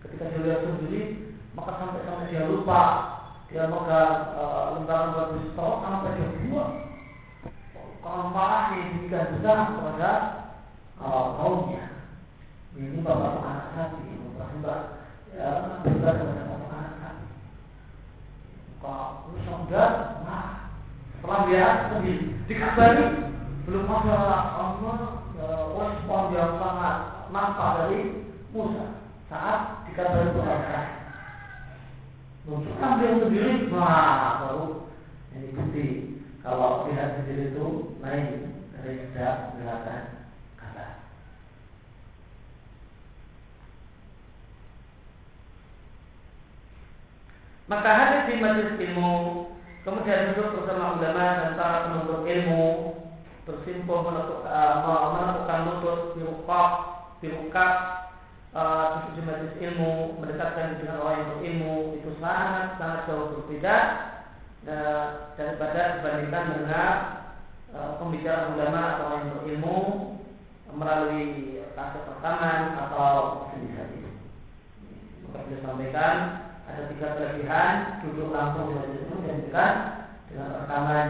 ketika dilihat sendiri, maka sampai sampai dia lupa dia megang uh, lembaran batu stok sampai dia buang. Kalau marah demikian besar kepada uh, kaumnya. Ini bapak anak sapi, bapak ya, berbeda kepada bapak anak sapi. Kalau saudara, nah, setelah dia sendiri dikabari belum ada Allah respon yang sangat nampak dari Musa saat dikabari Tuhan. Untuk ambil sendiri, nah baru ini bukti kalau lihat sendiri itu lain dari sejak belakang kata. Maka hadis di majelis ilmu kemudian duduk bersama ulama dan para penuntut ilmu bersimpul menentukan lutut di rukak di rukak uh, di majelis ilmu mendekatkan dengan orang yang berilmu itu sangat sangat jauh berbeda uh, daripada dibandingkan dengan pembicaraan ulama atau orang yang berilmu melalui kasus rekaman atau itu. Maka beliau sampaikan ada tiga kelebihan duduk langsung majelis ilmu dan juga dengan rekaman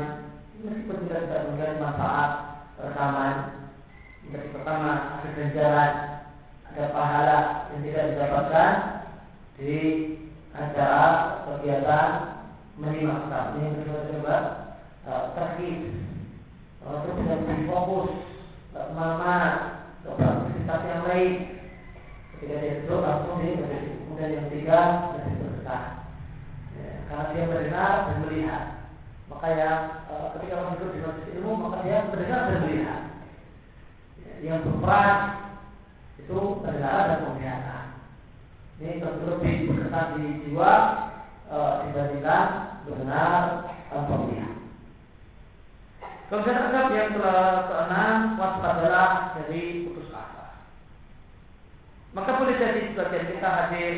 meskipun tidak tidak mengenai manfaat rekaman. Yang pertama ada ganjaran ada pahala yang tidak didapatkan di acara kegiatan menyimak Ini yang kedua coba uh, terkait kalau itu tidak fokus ke mana-mana ke aktivitas yang lain. Ketika dia duduk langsung di kemudian yang ketiga lebih berkah ya, karena dia mendengar dan melihat maka yang uh, ketika orang duduk di majelis ilmu maka dia mendengar dan melihat ya, yang berperan itu pendengaran dan penglihatan. Ini tentu lebih berkesan di jiwa e, dibandingkan mendengar tanpa melihat. Kemudian adab yang ke keenam waspadalah dari putus asa. Maka boleh jadi sebagian kita hadir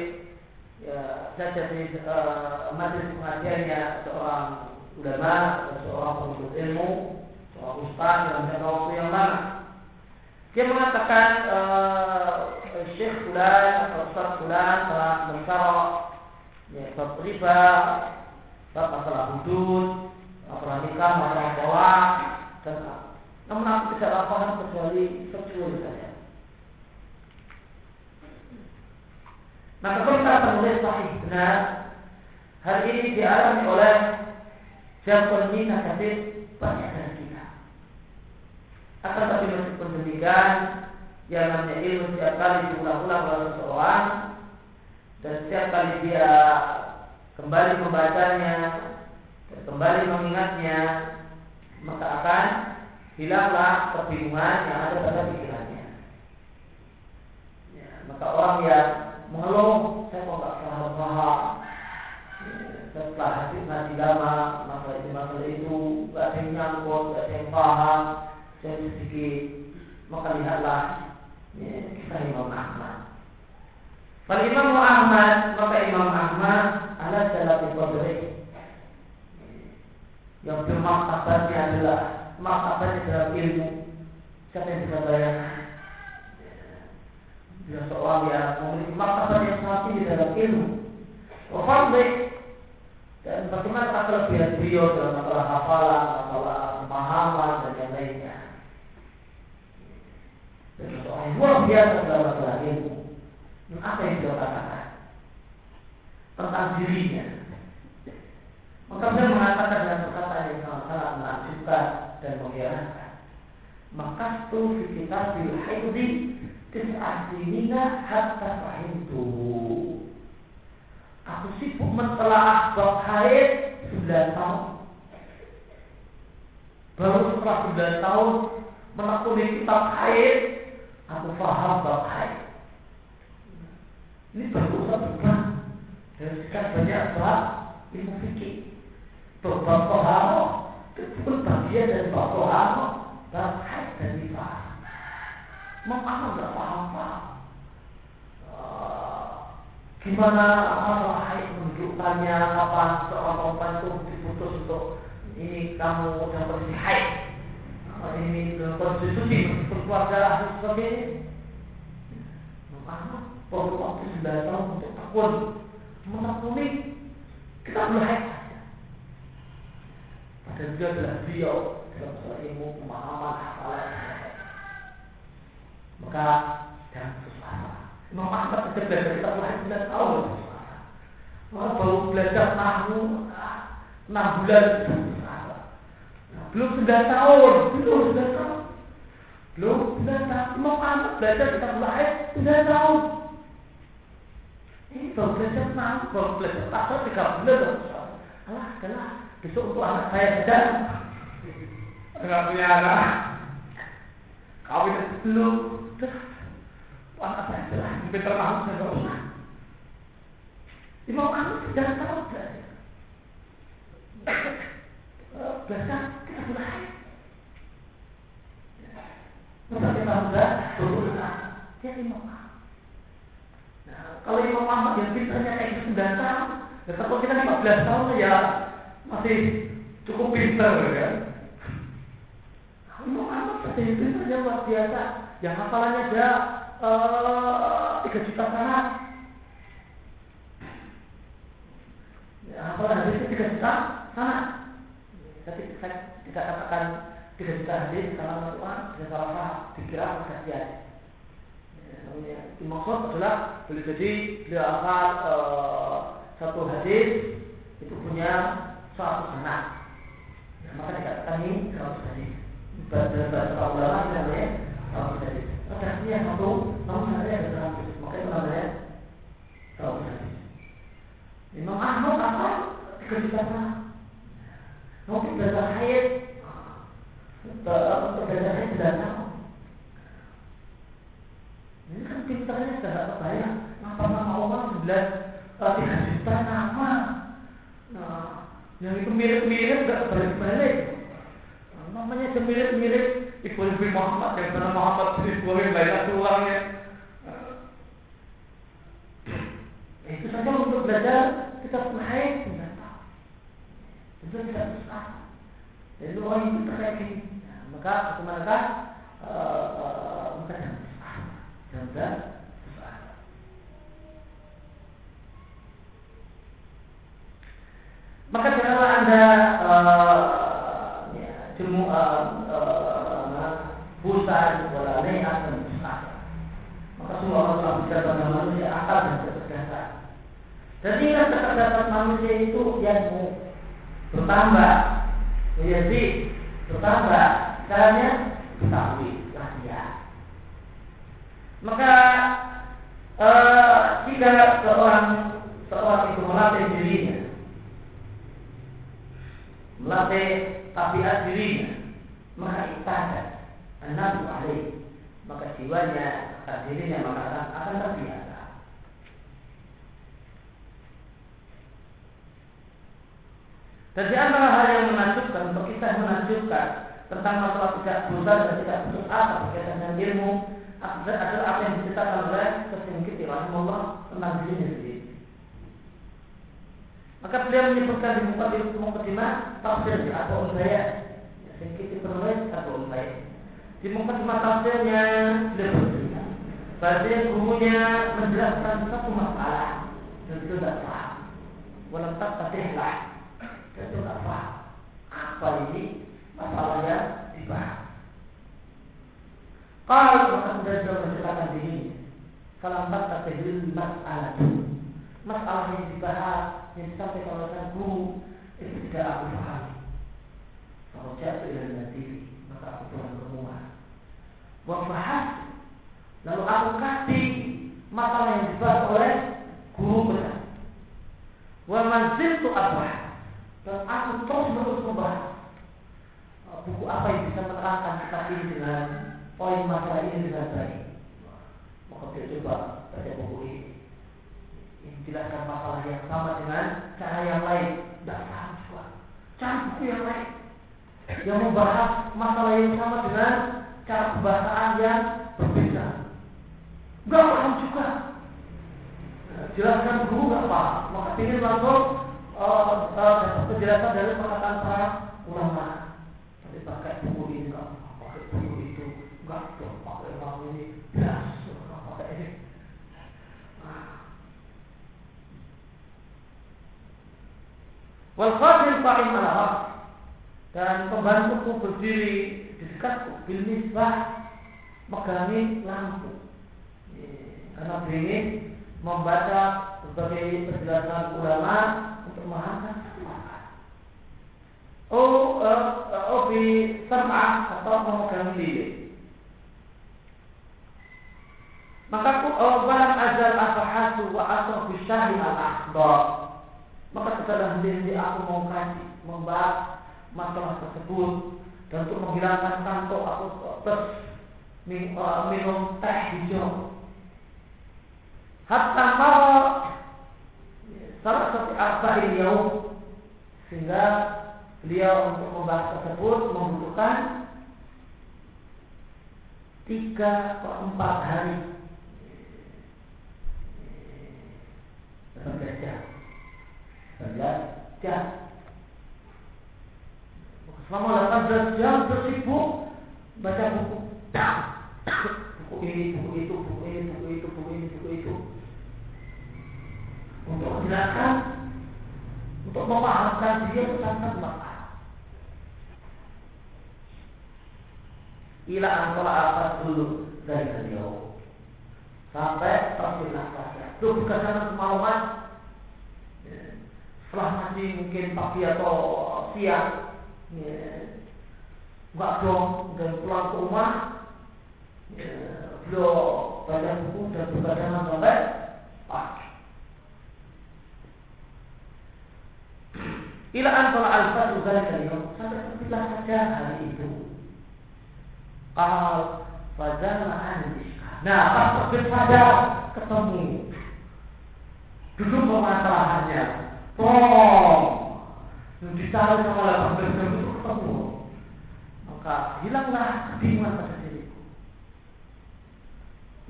ya, saja di uh, majelis pengajiannya seorang ulama seorang penuntut ilmu, seorang ustaz dalam jangka waktu yang lama dia mengatakan uh, Syekh Fulan atau Ustaz Fulan telah mencarok ya, bab riba, bab masalah hudud, masalah nikah, masalah bawa, dan namun aku tidak paham kecuali kecuali saja. Maka kita menulis sahih benar, hal ini dialami oleh Jabal Mina Kabir banyak akan tapi meskipun demikian, yang namanya ilmu setiap kali diulang-ulang oleh seseorang dan setiap kali dia kembali membacanya dan kembali mengingatnya, maka akan hilanglah kebingungan yang ada pada pikirannya. Ya, maka orang yang mengeluh, saya kok nggak paham setelah hasil ngaji lama, masalah ini masalah itu, gak ada yang nyangkut, gak ada yang paham, sedikit maka lihatlah ya, kisah Imam Ahmad. Pada Imam Ahmad maka Imam Ahmad ala jalan qadri yang bermaktabatnya adalah maktabatnya dalam ilmu. Siapa yang bisa bayangkan? Dia seorang yang memiliki maktabat yang sangat tinggi dalam ilmu. Wafadli dan bagaimana kelebihan beliau dalam masalah hafalan, masalah pemahaman dan yang lainnya seorang luar biasa dalam masalah ilmu. Apa yang dia katakan tentang dirinya? Maka dia mengatakan dengan perkataan yang sangat-sangat menakjubkan dan mengherankan. Maka itu kita bil haidi tis'asinina hatta fahimtu. Aku sibuk mentelaah bab haid 9 tahun. Baru setelah 9 tahun menekuni kitab haid Aku paham bab haid. Ini berusaha bukan dan sekian banyak bab ilmu fikih. Bab toharo itu pun bagian dari bab toharo, bab haid dan nifas. Mengapa nggak paham paham? Gimana masalah haid menunjukkannya kapan seorang perempuan itu diputus untuk ini kamu yang bersih haid ini konstitusi keluarga seperti ini. Maka perlu waktu sembilan tahun untuk tekun menekuni kita mulai saja. Padahal dia adalah beliau dalam soal ilmu pemahaman hafalan. Maka jangan. Imam Ahmad kita mulai sembilan tahun. Orang baru belajar nahu enam bulan belum sembilan tahun, belum sembilan tahun, belum sembilan tahun. Imam belajar kita mulai sembilan tahun. Ini baru belajar enam, baru belajar pasal tiga bulan. Alah, alah, besok untuk anak saya saja. Enggak punya anak. Kawin belum. Saya saja, saya enggak usah. Imam Ahmad sudah tahu. Belajar kita kita sudah dia. Nah, kalau Imam Ahmad yang pintarnya kayak 9 tahun, ya kalau kita 15 tahun ya masih cukup pintar ya. Imam Ahmad masih pintarnya luar biasa. Yang hafalannya ada uh, 3 juta sanat. Ya, hafalan hadis 3 juta sanat. Tapi saya tidak katakan 3 juta hadis karena Al-Quran tidak salah paham, dikira kasihan. Ya, dimaksud adalah boleh jadi beliau akan uh, satu hadis itu punya suatu sanat. Nah, maka dikatakan ini seratus hadis. Bahasa ulama namanya seratus hadis. Redaksinya satu, namun ada seratus. Maka itu namanya seratus hadis. Imam Ahmad apa? Sanat. Mungkin bahasa haid, bahasa haid tidak tahu. Ini kan pintarnya sudah tidak kebayang. Nama nama orang sebelas tiga juta nama. Nah, yang itu mirip-mirip gak balik-balik. Namanya mirip-mirip Ibu Ibu Muhammad yang bernama Muhammad bin Ibrahim banyak tulangnya. Nah, itu saja untuk belajar kita haid tidak tahu. Itu tidak susah. Jadi orang itu terkait ini. Nah, maka bagaimana uh, uh, maka jangan susah. Jangan. Maka janganlah anda uh, ya, jemu uh, uh, busan, wala ne'at dan susah. Maka semua telah bicara pada manusia akal dan kecerdasan. Dan ingat kecerdasan manusia itu ilmu bertambah, menjadi bertambah. Caranya ketahui rahasia. Maka uh, jika seorang seorang itu melatih dirinya, melatih tabiat dirinya, maka ibadah anak alaih, maka jiwanya dirinya maka akan, akan terbiasa. Dan di antara hal yang menakjubkan, untuk kita yang menakjubkan tentang masalah tidak dosa dan tidak asa berkaitan dengan ilmu adalah apa yang diceritakan oleh Kesimkit Rahimullah tentang dirinya sendiri. Maka beliau menyebutkan di muka di mukadimah tafsir atau unbaya. Sedikit penulis atau unbaya. Di mukadimah tafsirnya beliau bercerita bahwa gurunya menjelaskan satu masalah dan itu tidak paham. Walau tak lah dan itu tidak paham. Apa ini masalah yang dibahas? Kalau maka kemudian beliau menceritakan diri. Kalau empat terjadi masalah masalah yang dibahas yang disampaikan oleh sang guru itu tidak aku pahami. Kalau jatuh dari diri maka aku pulang ke rumah. Wabahas lalu aku kasih masalah yang dibahas oleh guru besar. Wa manzil itu apa? Dan aku terus menerus membahas buku apa yang bisa menerangkan kitab ini dengan poin masalah ini dengan baik. Maka dia coba baca buku ini menjelaskan masalah yang sama dengan cara yang lain. Tidak paham juga. Cari buku yang lain. Yang membahas masalah yang sama dengan cara pembahasan yang berbeda. Gak paham juga. Jelaskan dulu gak paham. Maka ingin langsung uh, uh, penjelasan dari perkataan para ulama pakai buku ini kak pakai buku itu enggak dong pakai uang ini? Ya, Jelas pakai ini. Wal khadim fa'in dan pembantuku berdiri di dekatku bil misbah megangi lampu. Karena ini membaca berbagai penjelasan ulama untuk memahami Oh, uh, oh, di sama atau memegang lilin. Maka oh, balam azal afahasu wa asal bisyahi al akhbar. Maka setelah henti aku mau kaji membahas masalah tersebut dan untuk menghilangkan kantuk aku terus minum teh hijau. Hatta mau salah satu arba'in yaum sehingga beliau untuk membahas tersebut membutuhkan tiga atau empat hari. 18 jam 19 jam. Selama 18 jam bersibuk baca buku. Buku ini, buku itu, buku ini, buku itu, buku ini, buku itu. Untuk menjelaskan untuk memahamkan dia itu sangat bermanfaat ila antara apa dulu dari beliau sampai tersilah saja. Itu bukan karena kemauan. Ya. Setelah masih mungkin pagi atau siang, ya. nggak dong dan pulang ke rumah, ya. beliau baca buku dan begadang sampai pagi. Ila antara alfa juga dari sampai tersilah saja hari itu. Kal fazala an Nah, pas terbit saja ketemu. Duduk permasalahannya. Oh, dicari sama delapan belas jam itu ketemu. Maka hilanglah kebingungan pada diriku.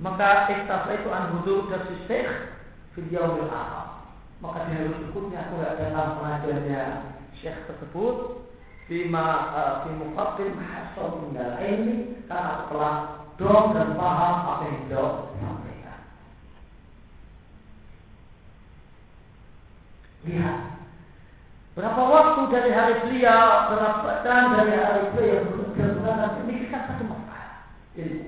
Maka ikhtas itu anhudur dari syekh video akhir. Maka di hari berikutnya aku tidak datang pengajarnya syekh tersebut Bima muqaddim hasil minal ilmi karena telah dong dan paham apa yang beliau sampaikan. Lihat berapa waktu dari hari beliau, berapa dan dari hari beliau yang bergunakan demikian satu masalah ilmu.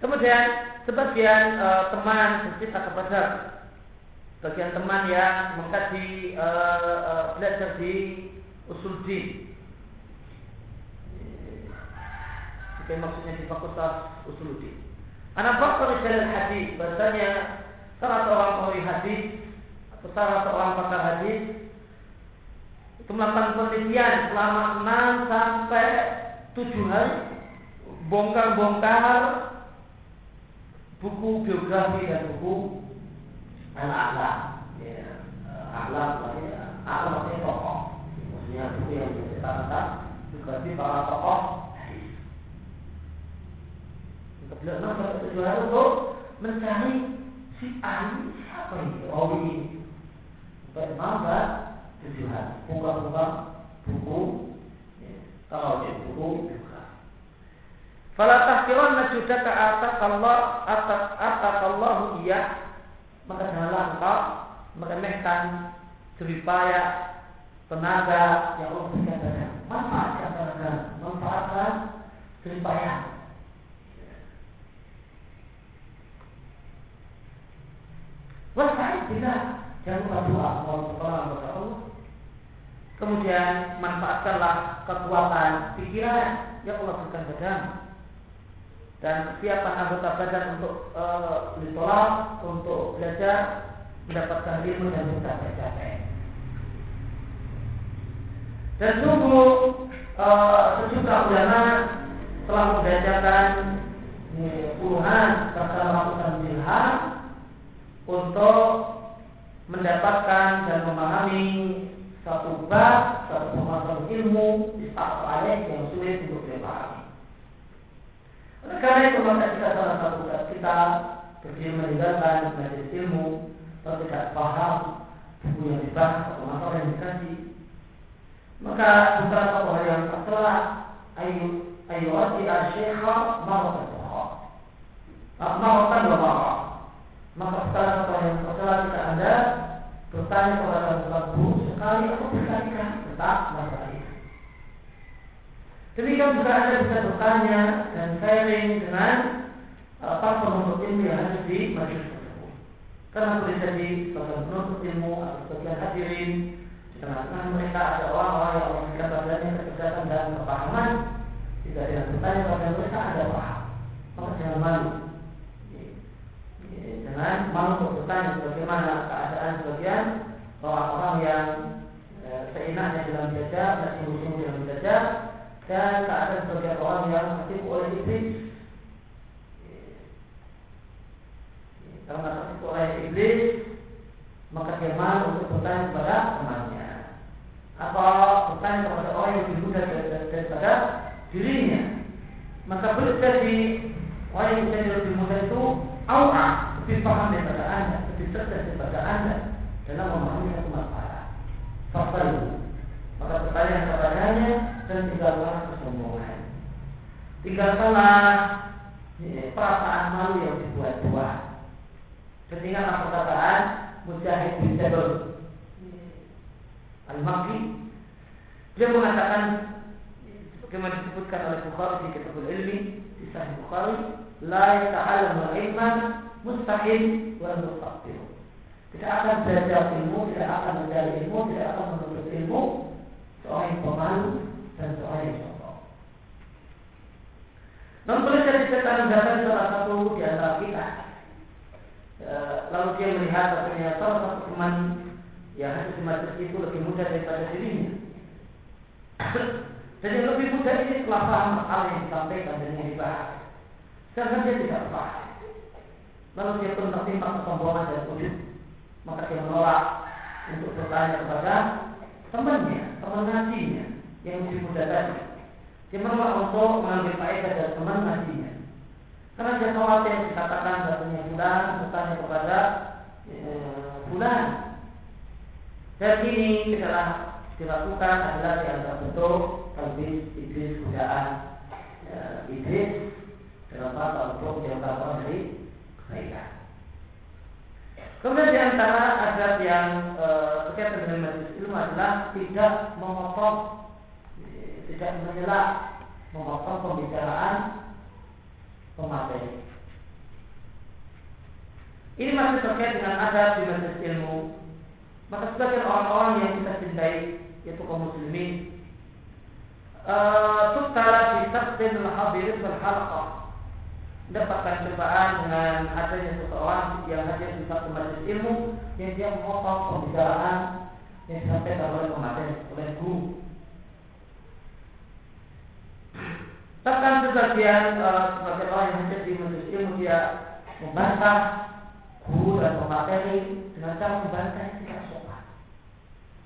Kemudian sebagian uh, teman bercerita kepada sebagian teman yang mengkaji uh, uh, belajar di usul di Jika maksudnya di fakultas usul di. Anak bakal dari hadis bahasanya salah seorang pahli hadis atau salah seorang pakar hadis itu melakukan penelitian selama 6 sampai 7 hari bongkar-bongkar buku biografi dan buku anak-anak ya, ahlak ya, ahlak maksudnya tokoh. Maksudnya buku yang bercerita tentang biografi para tokoh. Beliau sampai tujuan untuk mencari si ahli siapa ini? Rawi ini. Sampai maka tujuan. Buka-buka buku. Ya, kalau buku Fala tahkiranna judaka atakallah atakallahu iya. Maka janganlah engkau meremehkan jeripaya tenaga yang Allah berikan pada manfaatkan tenaga manfaatkan jeripaya Wasa'id bila jangan lupa doa. Allah Allah Kemudian manfaatkanlah kekuatan pikiran yang Allah berikan padamu dan kesiapan anggota badan untuk uh, untuk belajar, mendapatkan ilmu dan capek Dan sungguh uh, sejumlah ulama telah membacakan puluhan kata melakukan jihad untuk mendapatkan dan memahami satu bab, satu pemahaman ilmu, ayat yang sulit untuk dipahami. Karena itu maka kita salah satu kita pergi meninggalkan belajar ilmu atau tidak paham buku yang dibahas atau masalah yang dikaji maka beberapa hal yang tertera ayu ayu ati asyikha marah Maafkan dua maaf. Maka setelah setelah yang setelah kita anda bertanya kepada bu sekali atau berkali-kali tentang masalah. Demikian juga anda bisa bertanya dan sharing dengan uh, para penuntut ilmu yang ada di majelis. Karena boleh jadi sebagian penuntut ilmu atau sebagian hadirin di tengah-tengah mereka ada orang-orang yang Allah berikan padanya kecerdasan dan kepahaman. Jika dengan bertanya kepada mereka ada paham, maka jangan malu dengan mau untuk bertanya bagaimana keadaan sebagian orang-orang yang e, seenaknya dalam jajah dan sungguh-sungguh dalam jajah dan keadaan sebagian orang yang tertipu oleh iblis karena tertipu oleh iblis maka dia mau untuk bertanya kepada temannya atau bertanya kepada orang yang lebih muda daripada dirinya maka boleh jadi orang yang menjadi lebih muda itu awal lebih paham daripada anda, lebih cerdas daripada anda dalam memahami satu masalah. Fakta maka pertanyaan kepadanya dan kesombongan. Tinggalkanlah ya, perasaan malu yang dibuat-buat. Tinggalkan perkataan Mujahid bin Jabal Al-Makki dia mengatakan bagaimana disebutkan oleh Bukhari di Kitabul Ilmi di Sahih Bukhari la yata'alamu ilman mustahil wa mustaqbil. Tidak akan belajar ilmu, tidak akan mencari ilmu, tidak akan menuntut ilmu seorang yang pemalu dan seorang yang. Namun boleh jadi setan datang salah satu di antara kita. E, lalu dia melihat bahwa salah satu teman yang ada di itu lebih muda daripada dirinya. Dan yang lebih muda ini telah paham hal yang disampaikan dan yang dibahas. Sedangkan dia tidak paham. Lalu dia pun tertimpa kesombongan dan ujub. Maka dia menolak untuk bertanya kepada temannya, teman ngajinya yang lebih muda tadi. Dia untuk mengambil faedah dari teman ngajinya. Karena dia khawatir dikatakan bahasanya bulan bertanya kepada e, bulan. Dan ini adalah dilakukan adalah di antara bentuk talbis iblis godaan e, iblis dalam rangka untuk menjauhkan dari kebaikan. Kemudian di antara adab yang e, berkaitan dengan majelis ilmu adalah tidak memotong, tidak menyela, memotong pembicaraan pemateri. Ini masih terkait dengan adab di majelis ilmu. Maka sebagian orang-orang yang kita cintai, yaitu kaum muslimin, Tutala di tasdin al-hadirin berhalaqah mendapatkan cobaan dengan adanya seseorang yang hadir di satu majelis ilmu yang dia memotong pembicaraan yang disampaikan oleh pemateri oleh guru. Bahkan sebagian uh, sebagian orang yang hadir di majelis ilmu dia membantah guru dan pemateri dengan cara membantah yang tidak sopan,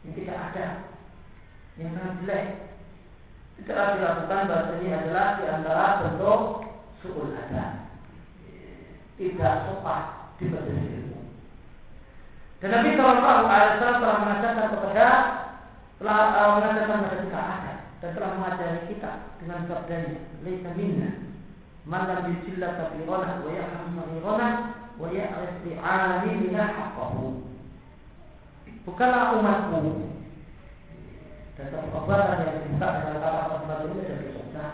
yang tidak ada, yang sangat jelek. Tidak dilakukan bahasa ini adalah di antara bentuk suul ada tidak sopan di majelis ilmu. Dan Nabi Shallallahu Alaihi Wasallam telah mengajarkan kepada telah uh, mengajarkan kepada kita ada dan telah mengajari kita dengan sabdanya, "Laisa minna man lam yujilla kabirana wa yahram saghirana wa ya'rif li'alimina haqqahu." Bukanlah umatku dan perbuatan yang dibuka dengan kata-kata ini dari surga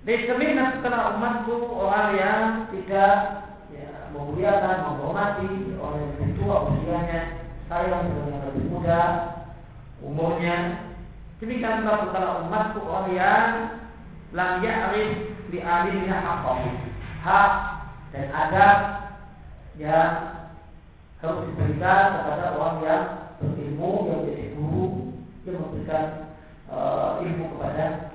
Disebutkan setelah umatku orang yang tidak ya, memuliakan, menghormati orang yang tua usianya, saya yang lebih muda umurnya. Demikian pula setelah umatku orang yang lam ya'rif li alimnya haqqahu. Hak dan adab yang harus diberikan kepada orang yang berilmu, yang menjadi guru, yang memberikan uh, ilmu kepada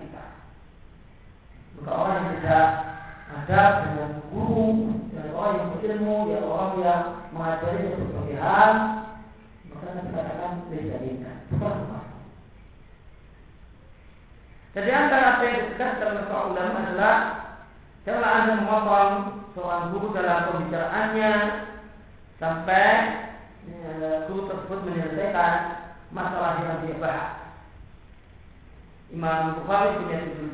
maka orang yang tidak ada dengan guru dan orang yang berilmu ya orang yang mengajari berbagai hal maka kita katakan beda beda bukan jadi antara apa yang ditegaskan oleh para ulama adalah Janganlah anda memotong seorang guru dalam pembicaraannya sampai ya, guru tersebut menyelesaikan masalah yang dia bahas. Imam Bukhari punya judul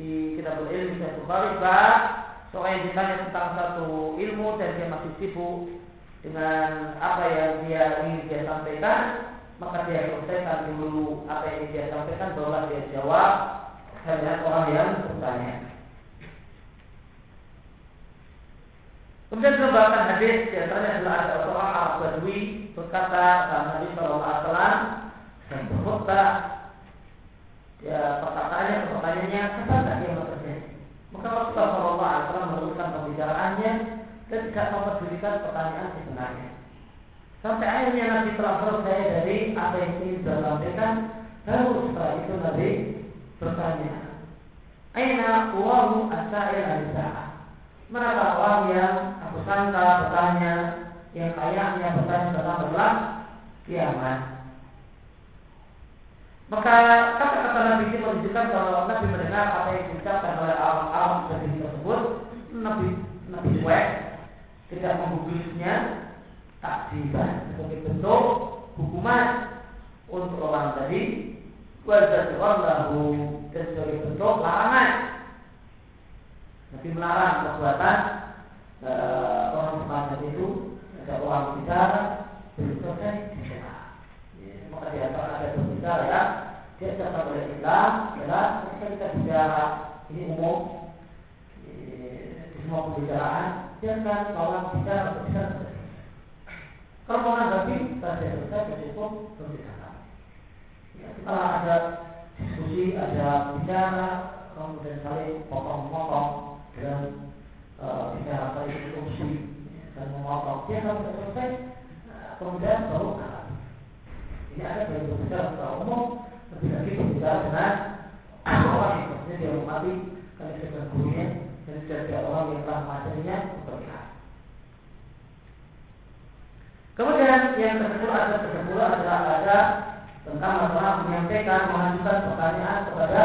di kitab ilmu Sahih Bukhari bab seorang yang ditanya tentang satu ilmu dan dia masih sibuk dengan apa yang dia ingin dia sampaikan, maka dia selesaikan dulu apa yang dia sampaikan, bahwa dia jawab hanya orang yang bertanya. Kemudian pengembangan hadis di antaranya adalah ada seorang Arab Badui berkata dalam hadis Shallallahu Alaihi dan berkata ya perkataannya pertanyaannya kepada dia terjadi. Maka Rasulullah Shallallahu Alaihi Wasallam pembicaraannya dan tidak mempedulikan pertanyaan sebenarnya. Sampai akhirnya Nabi telah selesai dari apa yang ingin disampaikan, baru setelah itu Nabi bertanya, Aina uwahu asail al Mana orang yang aku sangka bertanya yang kayaknya bertanya tentang berulang kiamat. Maka kata-kata Nabi ini menunjukkan bahwa Nabi mendengar apa yang diucapkan oleh awam-awam dari tersebut. Nabi Nabi cuek, tidak menggubrisnya, takdiban sebagai bentuk hukuman untuk orang tadi. Wajah lahu dan sebagai bentuk larangan Nabi melarang perbuatan uh, orang semacam itu ada orang bicara belum selesai bicara. Ya, maka di antara ada berbicara ya dia tetap oleh Islam adalah ketika kita bicara ini umum di semua pembicaraan jangan lawan bicara berbicara menanggapi saja selesai cukup berbicara. Ya, setelah ada diskusi, ada bicara, kemudian saling potong-potong dan uh, bicara tadi fungsi dan memotong. Dia kalau selesai uh, kemudian baru kalah. Ini ada yang berbicara secara umum lebih lagi berbicara dengan orang yang dia mati karena sudah gurunya dan ada orang yang telah mengajarinya berkah kemudian yang kedua ada kedua adalah ada tentang masalah menyampaikan mengajukan pertanyaan kepada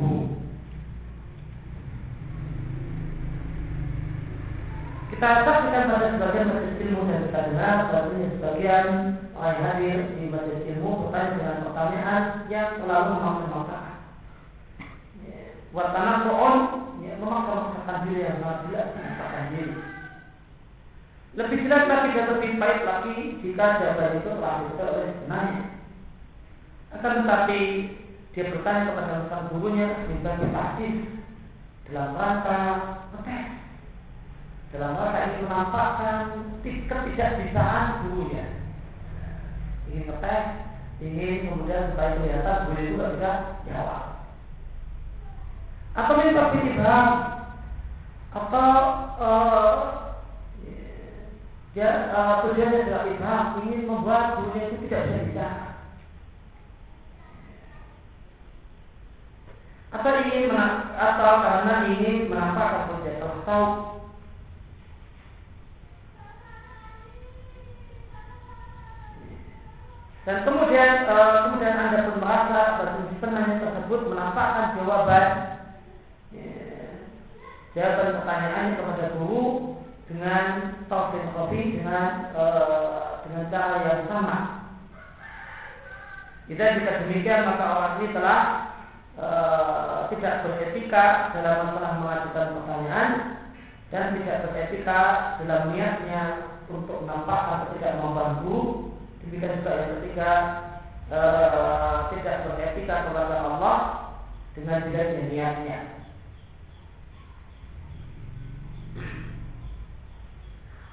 guru Kita saksikan pada sebagian majelis ilmu yang kita dengar, bahwasanya sebagian orang yang hadir di majelis ilmu bertanya dengan pertanyaan yang selalu memaksa-maksakan. Ya, buat tanah soal, ya, memaksa-maksakan diri yang sangat jelas, memaksakan diri. Lebih jelas lagi dan lebih baik lagi jika jawaban itu diberikan oleh sebenarnya. Akan tetapi dia bertanya kepada sang gurunya sebagai pasif dalam rangka protes dalam rangka ingin menampakkan ketidakbisaan gurunya. Ingin ngetes, ingin kemudian supaya kelihatan guru itu tidak bisa jawab. Atau ini berpikir atau uh, ya uh, tujuannya tidak ibham ingin membuat gurunya itu tidak bisa bicara. atau ingin atau karena ingin menampakkan proses tahu. Dan kemudian uh, kemudian anda pun merasa bahwa setengahnya tersebut menampakkan jawaban. Ya, jawaban pertanyaannya kepada guru dengan taufik kopi dengan uh, dengan cara yang sama. Jika jika demikian maka orang ini telah uh, tidak beretika dalam masalah mengajukan pertanyaan dan tidak beretika dalam niatnya untuk menampakkan ketidakmampuan guru Demikian juga yang ketiga uh, tidak beretika kepada Allah dengan tidak niatnya.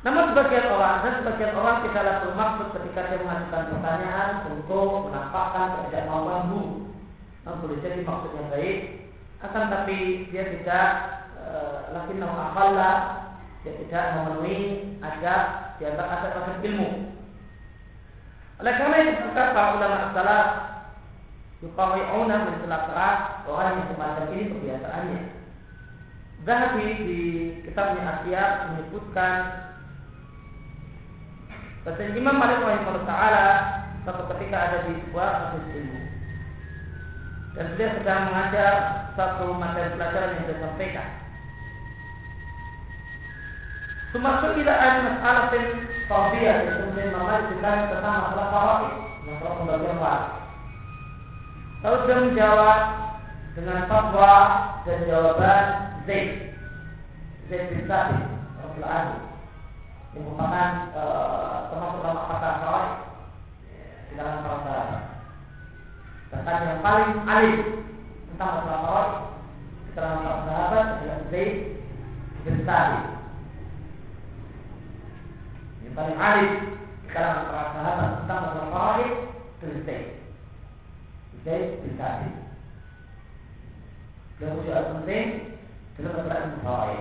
Namun sebagian orang dan sebagian orang tidaklah bermaksud ketika dia mengajukan pertanyaan untuk menampakkan ketidakmampuan guru. Namun boleh jadi maksudnya baik, akan tapi dia tidak lagi akalla dia tidak memenuhi adab di antara adab ilmu. Oleh karena itu berkata ulama salaf yuqawi'una min keras orang yang semacam ini kebiasaannya. Zahabi di kitabnya Asia menyebutkan bahwa Imam Malik rahimahullah taala suatu ketika ada di sebuah kasus ilmu dan dia sedang mengajar satu materi pelajaran yang dia sampaikan. Termasuk tidak ada masalah Fardiyah yang kemudian Imam ditanya tentang masalah faraid, masalah pembagian waris. Lalu dia menjawab dengan fatwa dan jawaban Zaid. Zaid bin Thabit radhiyallahu yang merupakan uh, termasuk dalam kata Sawai di dalam sahabat. Bahkan yang paling alim tentang masalah Sawai di dalam sahabat adalah Zaid bin Thabit. Yang paling alim di kalangan para sahabat tentang masalah Sawai adalah Zaid. Zaid bin Thabit. Dan usia penting dalam masalah Sawai.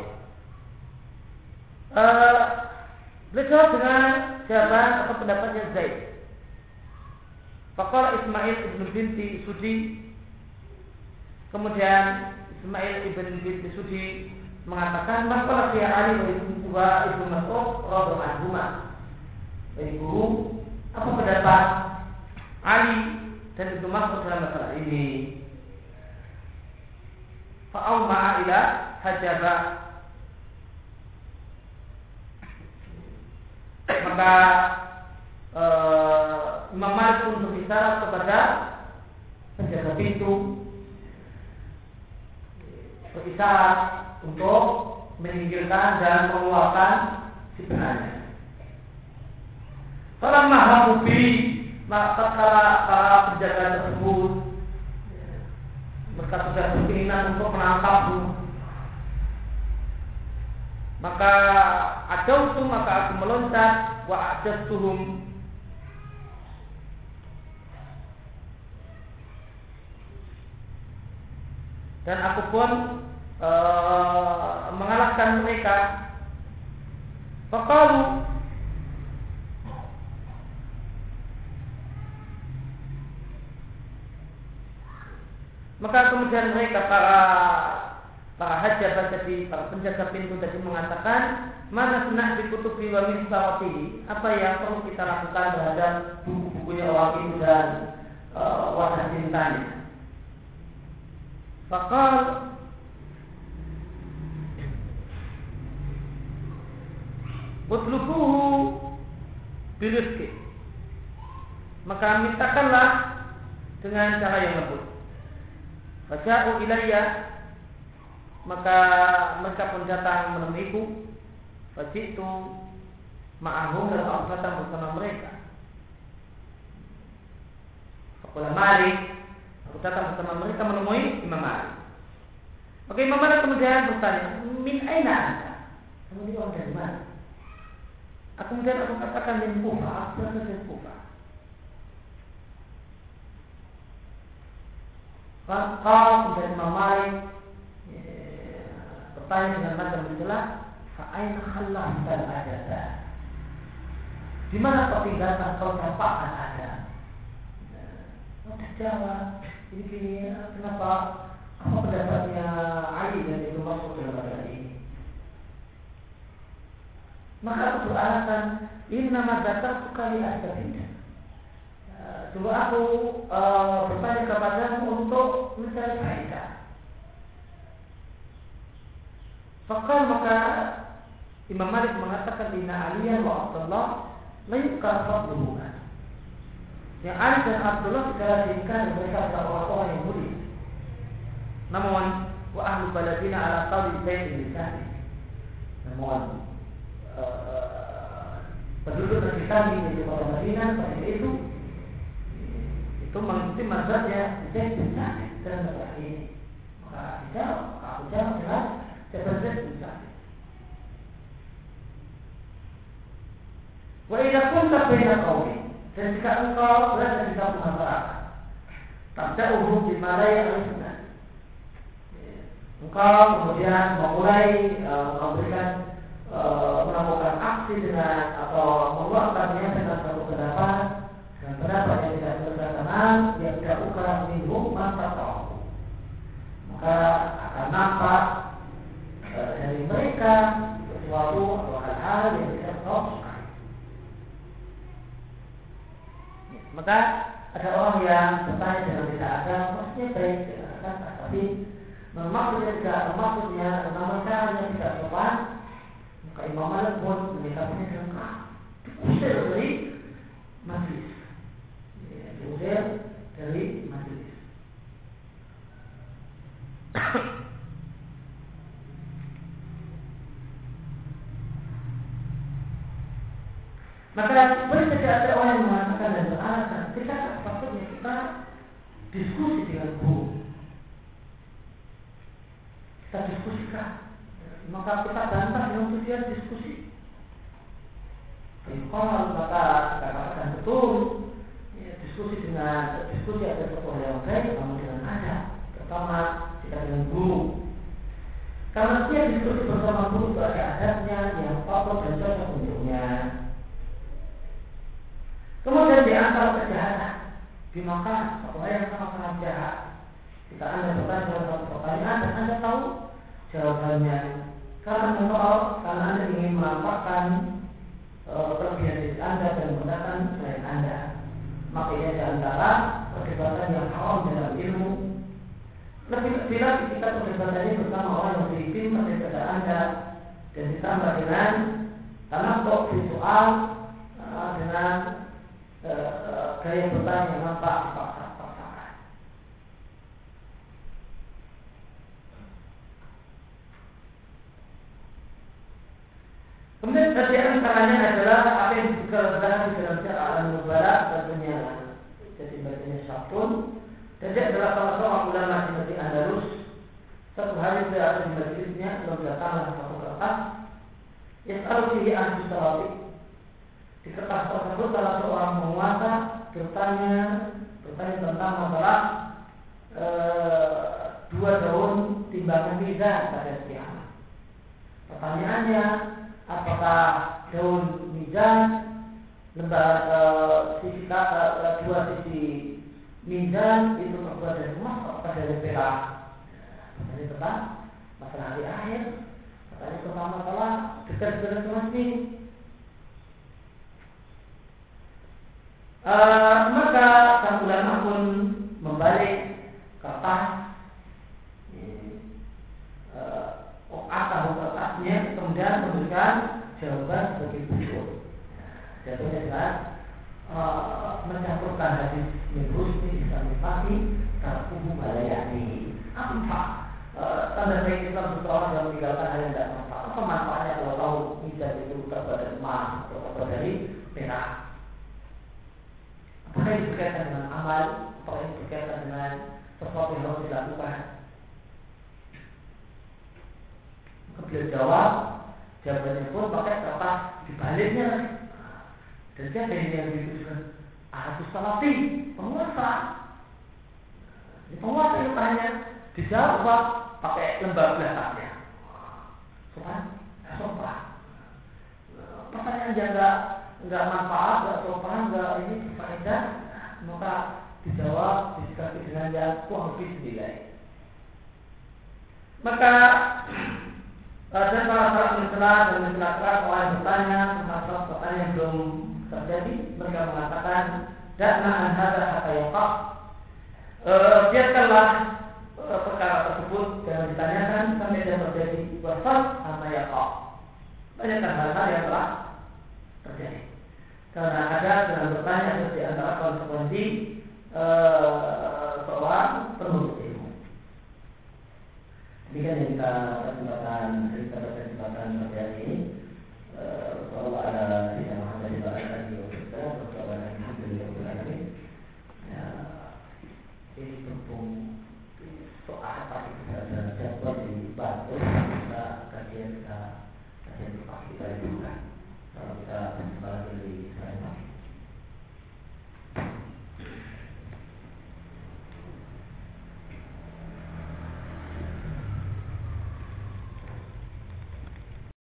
Beliau jawab dengan jawaban atau pendapatnya Zaid. Fakal Ismail ibn binti Sudi. Kemudian Ismail ibn binti Sudi mengatakan Masalah dia Ali wa ibn Tuba ibn Mas'ud Anhumah Ibu Apa pendapat Ali dan Ibnu Mas'ud dalam masalah ini? Fa'au ma'ila hajabah maka uh, Imam Malik pun berbicara kepada penjaga pintu berbicara untuk meninggalkan dan mengeluarkan si penanya. Kalau mahabubi maka para para penjaga tersebut mereka sudah berkeinginan untuk menangkapmu maka adautu maka aku meloncat. Wa tuhum dan aku pun e, mengalahkan mereka. Fakalu Maka kemudian mereka para para hajat tadi, para penjaga pintu tadi mengatakan, mana senang dikutubi wa min apa yang perlu kita lakukan terhadap buku-bukunya orang itu dan uh, wajah cintanya. Fakal. Utlubuhu birizki. Maka mintakanlah dengan cara yang lembut. Faja'u ilayya. Maka mereka pun datang menemuiku itu ma'ahum dan aku datang bersama mereka Fakulah Malik Aku datang bersama mereka menemui Imam Malik Oke Imam Malik kemudian bertanya Min aina anda? Kamu ini orang dari mana? Aku kemudian aku katakan min Kufa Aku berasal dari Kufa Kalau kemudian Imam Malik bertanya dengan nada menjelas, "Fa'aina khallafta al-adada?" Di mana tinggalkan percapaan ada? Oh, jawab. Ini gini, kenapa? Apa pendapatnya Ali dan itu masuk dalam masalah ini? Maka aku beralasan, ini nama datang sekali ada tidak. Dulu aku uh, bertanya kepadamu untuk mencari faedah. Fakal maka Imam Malik mengatakan Inna Aliyah wa Abdullah Layukar fadluhuma Yang Ali dan Abdullah dikarenakan mereka adalah orang-orang yang mulia Namun Wa ahlu baladina ala qawli Zaid bin Sahih Namun uh, Penduduk negeri kami di kota Madinah pada itu itu mengikuti mazhabnya bin Sahih dalam masalah ini. Maka dijawab, aku jawab jelas Sebenarnya susah. Wa idza kunta baina qaumi dan jika engkau berada di satu masyarakat, tabda'uhum bima la ya'rifuna. Engkau kemudian memulai uh, memberikan uh, melakukan aksi dengan atau mengeluarkannya dengan satu pendapat dengan pendapat yang tidak berkesamaan yang tidak ukar minhum masa maka akan nampak dari mereka sesuatu atau hal-hal yang tidak kau Maka ada orang yang bertanya dengan tidak ada, maksudnya baik, kan? tapi maksudnya tidak, maksudnya nama caranya tidak sopan, maka Imam Malik pun menyikapinya dengan ah, diusir dari majlis, ya, diusir dari majlis. Maka boleh saja ada orang yang mengatakan dan beralasan kita sepatutnya kita diskusi dengan guru. Kita diskusikan. Maka kita bantah dengan tujuan diskusi. Kalau maka kita katakan betul ya, diskusi dengan diskusi ada sesuatu yang baik namun dengan ada pertama kita dengan guru karena dia diskusi bersama guru itu ada adabnya yang pokok dan cocok untuknya kemudian di antara kejahatan dimakan apa yang sama-sama jahat kita anda bertanya satu pertanyaan dan anda tahu jawabannya karena mengetahui karena anda ingin melampaukan kelebihan diri Anda dan menggunakan selain Anda. Maka ini ada antara perdebatan yang haram dalam ilmu. Lebih lagi kita perdebatannya bersama orang yang lebih pintar daripada Anda dan ditambah dengan karena untuk visual uh, dengan gaya bertanya nampak dipaksa-paksakan. Kemudian di antaranya adalah apa yang dikerjakan di dalam cara al-mubarak tentunya jadi bacanya sabun. Dan dia adalah salah seorang ulama di Masjid Andalus. Satu hari dia ada di masjidnya lalu datanglah satu kertas yang harus ahli salati di kertas tersebut salah seorang penguasa bertanya bertanya tentang masalah e, dua daun timbangan mizan pada kiamat. Pertanyaannya apakah daun mizan lembar e, sisi e, dua sisi mizan itu terbuat dari emas atau dari perak? Ini tentang masalah hari akhir. Katanya tentang masalah dekat dengan masjid e, maka sang ulama pun membalik kertas atau kertasnya kemudian memberikan jawaban sebagai berikut. Jatuhnya adalah uh, mencampurkan hadis Mirusni Islam Fahmi Tarkuhu Balayani. Apa uh, tanda baik Islam seseorang yang meninggalkan hal yang tidak manfaat? Apa manfaatnya kalau tahu mizan itu dari emas atau terbuat dari perak Apakah ini berkaitan dengan amal Apakah ini berkaitan dengan sesuatu yang harus dilakukan. Beliau jawab Jawabannya pun pakai kertas dibaliknya. Dan siapa ini yang dituliskan Ahadus Salafi Penguasa. Ini penguasa itu tanya Dijawab pakai lembar belakangnya Sopan? Sopan. Pertanyaan yang enggak manfaat, enggak sopan, enggak ini faedah, maka dijawab disikapi dengan yang kurang lebih senilai. Maka dan para sahabat mencela dan keras orang yang bertanya tentang pertanyaan yang belum terjadi, mereka mengatakan dan an hada hatta yaqah. E, biarkanlah e, perkara tersebut jangan ditanyakan sampai dia terjadi wasal hatta yaqah. Tanyakan hal-hal yang telah terjadi. Karena ada dalam bertanya di antara konsekuensi eh, soal seorang penuntut ilmu. Yang kita kesempatan kita kesempatan hari ini. Kalau ada tidak ada di belakang kita, kalau ada di ya, ini berhubung soal apa kita ada jadwal di Batu, kita kajian kita kajian kita lakukan kalau kita bahas lebih banyak